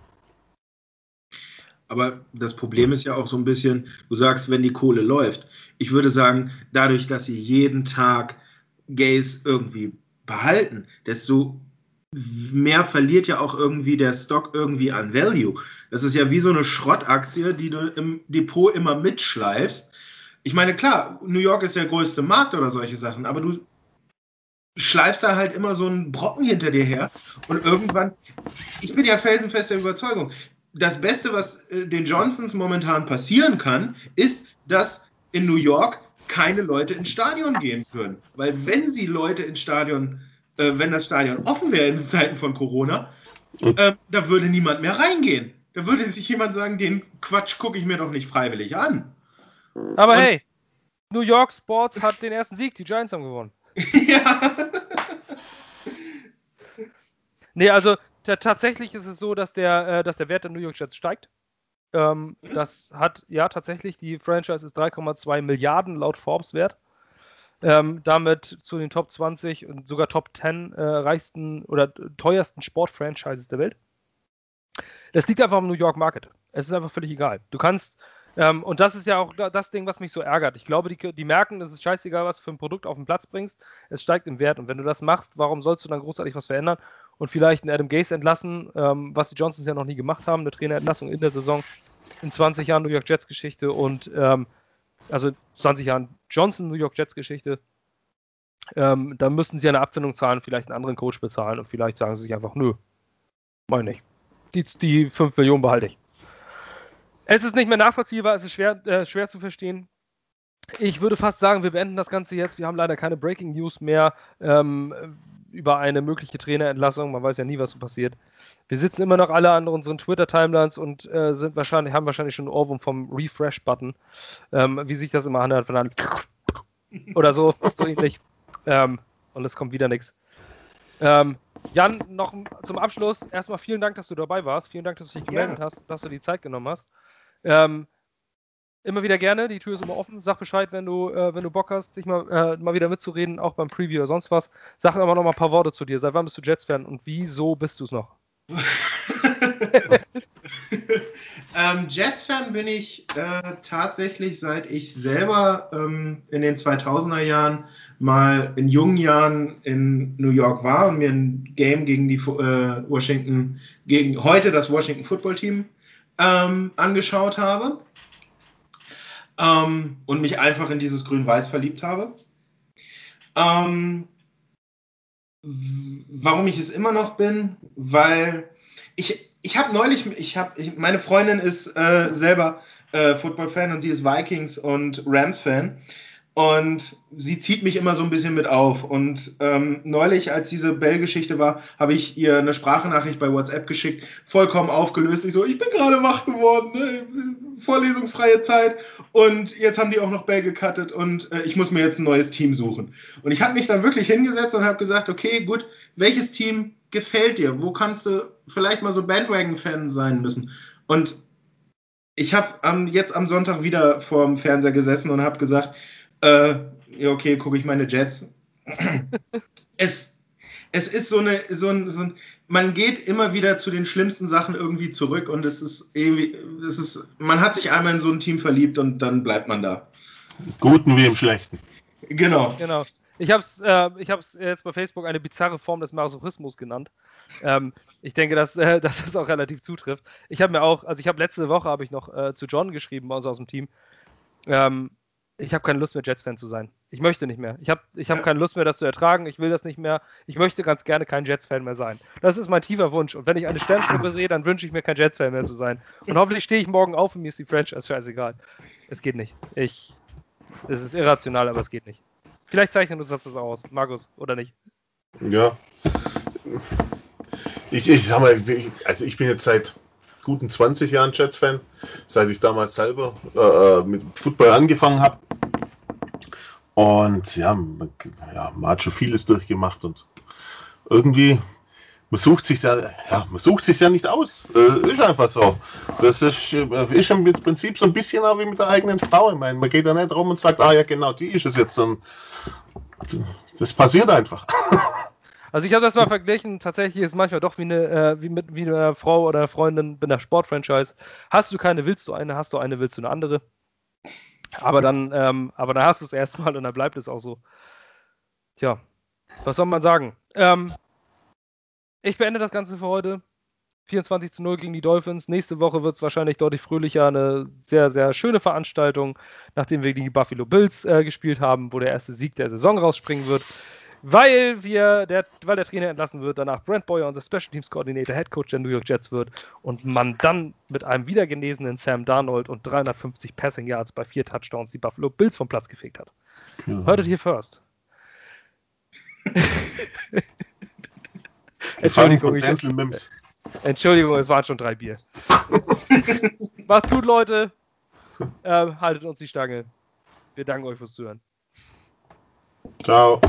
Aber das Problem ist ja auch so ein bisschen, du sagst, wenn die Kohle läuft. Ich würde sagen, dadurch, dass sie jeden Tag Gays irgendwie behalten, desto mehr verliert ja auch irgendwie der Stock irgendwie an Value. Das ist ja wie so eine Schrottaktie, die du im Depot immer mitschleifst. Ich meine, klar, New York ist der größte Markt oder solche Sachen, aber du schleifst da halt immer so einen Brocken hinter dir her und irgendwann, ich bin ja felsenfest der Überzeugung, das Beste, was äh, den Johnsons momentan passieren kann, ist, dass in New York keine Leute ins Stadion gehen können. Weil wenn sie Leute ins Stadion, äh, wenn das Stadion offen wäre in Zeiten von Corona, äh, da würde niemand mehr reingehen. Da würde sich jemand sagen, den Quatsch gucke ich mir doch nicht freiwillig an. Aber Und, hey, New York Sports hat den ersten Sieg, die Giants haben gewonnen. ja. nee, also tatsächlich ist es so, dass der, äh, dass der Wert der New York Jets steigt. Ähm, das hat ja tatsächlich, die Franchise ist 3,2 Milliarden laut Forbes wert. Ähm, damit zu den Top 20 und sogar Top 10 äh, reichsten oder teuersten Sportfranchises der Welt. Das liegt einfach am New York Market. Es ist einfach völlig egal. Du kannst, ähm, und das ist ja auch das Ding, was mich so ärgert. Ich glaube, die, die merken, es ist scheißegal, was für ein Produkt auf den Platz bringst. Es steigt im Wert. Und wenn du das machst, warum sollst du dann großartig was verändern? und vielleicht einen Adam Gase entlassen, ähm, was die Johnsons ja noch nie gemacht haben, eine Trainerentlassung in der Saison in 20 Jahren New York Jets Geschichte und ähm, also 20 Jahren Johnson New York Jets Geschichte. Ähm, da müssten sie eine Abfindung zahlen, vielleicht einen anderen Coach bezahlen und vielleicht sagen sie sich einfach, nö, meine ich. Die 5 Millionen behalte ich. Es ist nicht mehr nachvollziehbar, es ist schwer, äh, schwer zu verstehen. Ich würde fast sagen, wir beenden das Ganze jetzt. Wir haben leider keine Breaking News mehr. Ähm, über eine mögliche Trainerentlassung. Man weiß ja nie, was so passiert. Wir sitzen immer noch alle an unseren Twitter-Timelines und äh, sind wahrscheinlich, haben wahrscheinlich schon einen Ohrwurm vom Refresh-Button, ähm, wie sich das immer anhört, wenn dann oder so, so ähnlich. Ähm, und es kommt wieder nichts. Ähm, Jan, noch zum Abschluss. Erstmal vielen Dank, dass du dabei warst. Vielen Dank, dass du dich gemeldet ja. hast, dass du die Zeit genommen hast. Ähm, immer wieder gerne. Die Tür ist immer offen. Sag Bescheid, wenn du, äh, wenn du Bock hast, dich mal, äh, mal wieder mitzureden, auch beim Preview oder sonst was. Sag aber noch mal ein paar Worte zu dir. Seit wann bist du Jets-Fan und wieso bist du es noch? ähm, Jets-Fan bin ich äh, tatsächlich, seit ich selber ähm, in den 2000er Jahren mal in jungen Jahren in New York war und mir ein Game gegen die äh, Washington, gegen heute das Washington Football Team ähm, angeschaut habe ähm, und mich einfach in dieses Grün-Weiß verliebt habe. Ähm, warum ich es immer noch bin, weil ich, ich habe neulich, ich habe, meine Freundin ist äh, selber äh, Football-Fan und sie ist Vikings und Rams-Fan. Und sie zieht mich immer so ein bisschen mit auf. Und ähm, neulich, als diese Bell-Geschichte war, habe ich ihr eine Sprachnachricht bei WhatsApp geschickt, vollkommen aufgelöst. Ich so, ich bin gerade wach geworden, ne? vorlesungsfreie Zeit. Und jetzt haben die auch noch Bell gecuttet und äh, ich muss mir jetzt ein neues Team suchen. Und ich habe mich dann wirklich hingesetzt und habe gesagt, okay, gut, welches Team gefällt dir? Wo kannst du vielleicht mal so Bandwagon-Fan sein müssen? Und ich habe ähm, jetzt am Sonntag wieder vorm Fernseher gesessen und habe gesagt, äh, ja, okay, gucke ich meine Jets. es, es ist so eine, so ein, so ein, man geht immer wieder zu den schlimmsten Sachen irgendwie zurück und es ist irgendwie, es ist, man hat sich einmal in so ein Team verliebt und dann bleibt man da. Guten wie im Schlechten. Genau. Genau. Ich habe es äh, jetzt bei Facebook eine bizarre Form des Masochismus genannt. Ähm, ich denke, dass, äh, dass, das auch relativ zutrifft. Ich habe mir auch, also ich habe letzte Woche habe ich noch äh, zu John geschrieben bei uns aus dem Team. Ähm, ich habe keine Lust mehr, Jets-Fan zu sein. Ich möchte nicht mehr. Ich habe ich hab keine Lust mehr, das zu ertragen. Ich will das nicht mehr. Ich möchte ganz gerne kein Jets-Fan mehr sein. Das ist mein tiefer Wunsch. Und wenn ich eine Sternschnuppe sehe, dann wünsche ich mir kein Jets-Fan mehr zu sein. Und hoffentlich stehe ich morgen auf und mir ist die Franchise scheißegal. Es geht nicht. Ich, es ist irrational, aber es geht nicht. Vielleicht zeichnen uns das aus, Markus, oder nicht? Ja. Ich, ich sag mal, also ich bin jetzt seit guten 20 Jahren Jets-Fan, seit ich damals selber äh, äh, mit Football angefangen habe. Und ja man, ja, man hat schon vieles durchgemacht und irgendwie, man sucht sich ja, ja, man sucht sich ja nicht aus. Äh, ist einfach so. Das ist, äh, ist im Prinzip so ein bisschen auch wie mit der eigenen Frau. Ich meine, man geht da nicht rum und sagt, ah ja, genau, die ist es jetzt. Und das passiert einfach. Also ich habe das mal verglichen, tatsächlich ist es manchmal doch wie eine, äh, wie mit wie einer Frau oder einer Freundin bei einer Sportfranchise. Hast du keine, willst du eine, hast du eine, willst du eine andere. Aber dann, ähm, aber dann hast du es erstmal und dann bleibt es auch so. Tja, was soll man sagen? Ähm, ich beende das Ganze für heute. 24 zu 0 gegen die Dolphins. Nächste Woche wird es wahrscheinlich deutlich fröhlicher. Eine sehr, sehr schöne Veranstaltung, nachdem wir gegen die Buffalo Bills äh, gespielt haben, wo der erste Sieg der Saison rausspringen wird weil wir der, weil der Trainer entlassen wird, danach Brent Boyer unser Special Teams Coordinator, Head Coach der New York Jets wird und man dann mit einem wiedergenesenen Sam Darnold und 350 Passing Yards bei vier Touchdowns die Buffalo Bills vom Platz gefegt hat. Ja. Hörtet hier first. Entschuldigung, ich, Entschuldigung, es waren schon drei Bier. Macht gut, Leute. Äh, haltet uns die Stange. Wir danken euch fürs Zuhören. Ciao.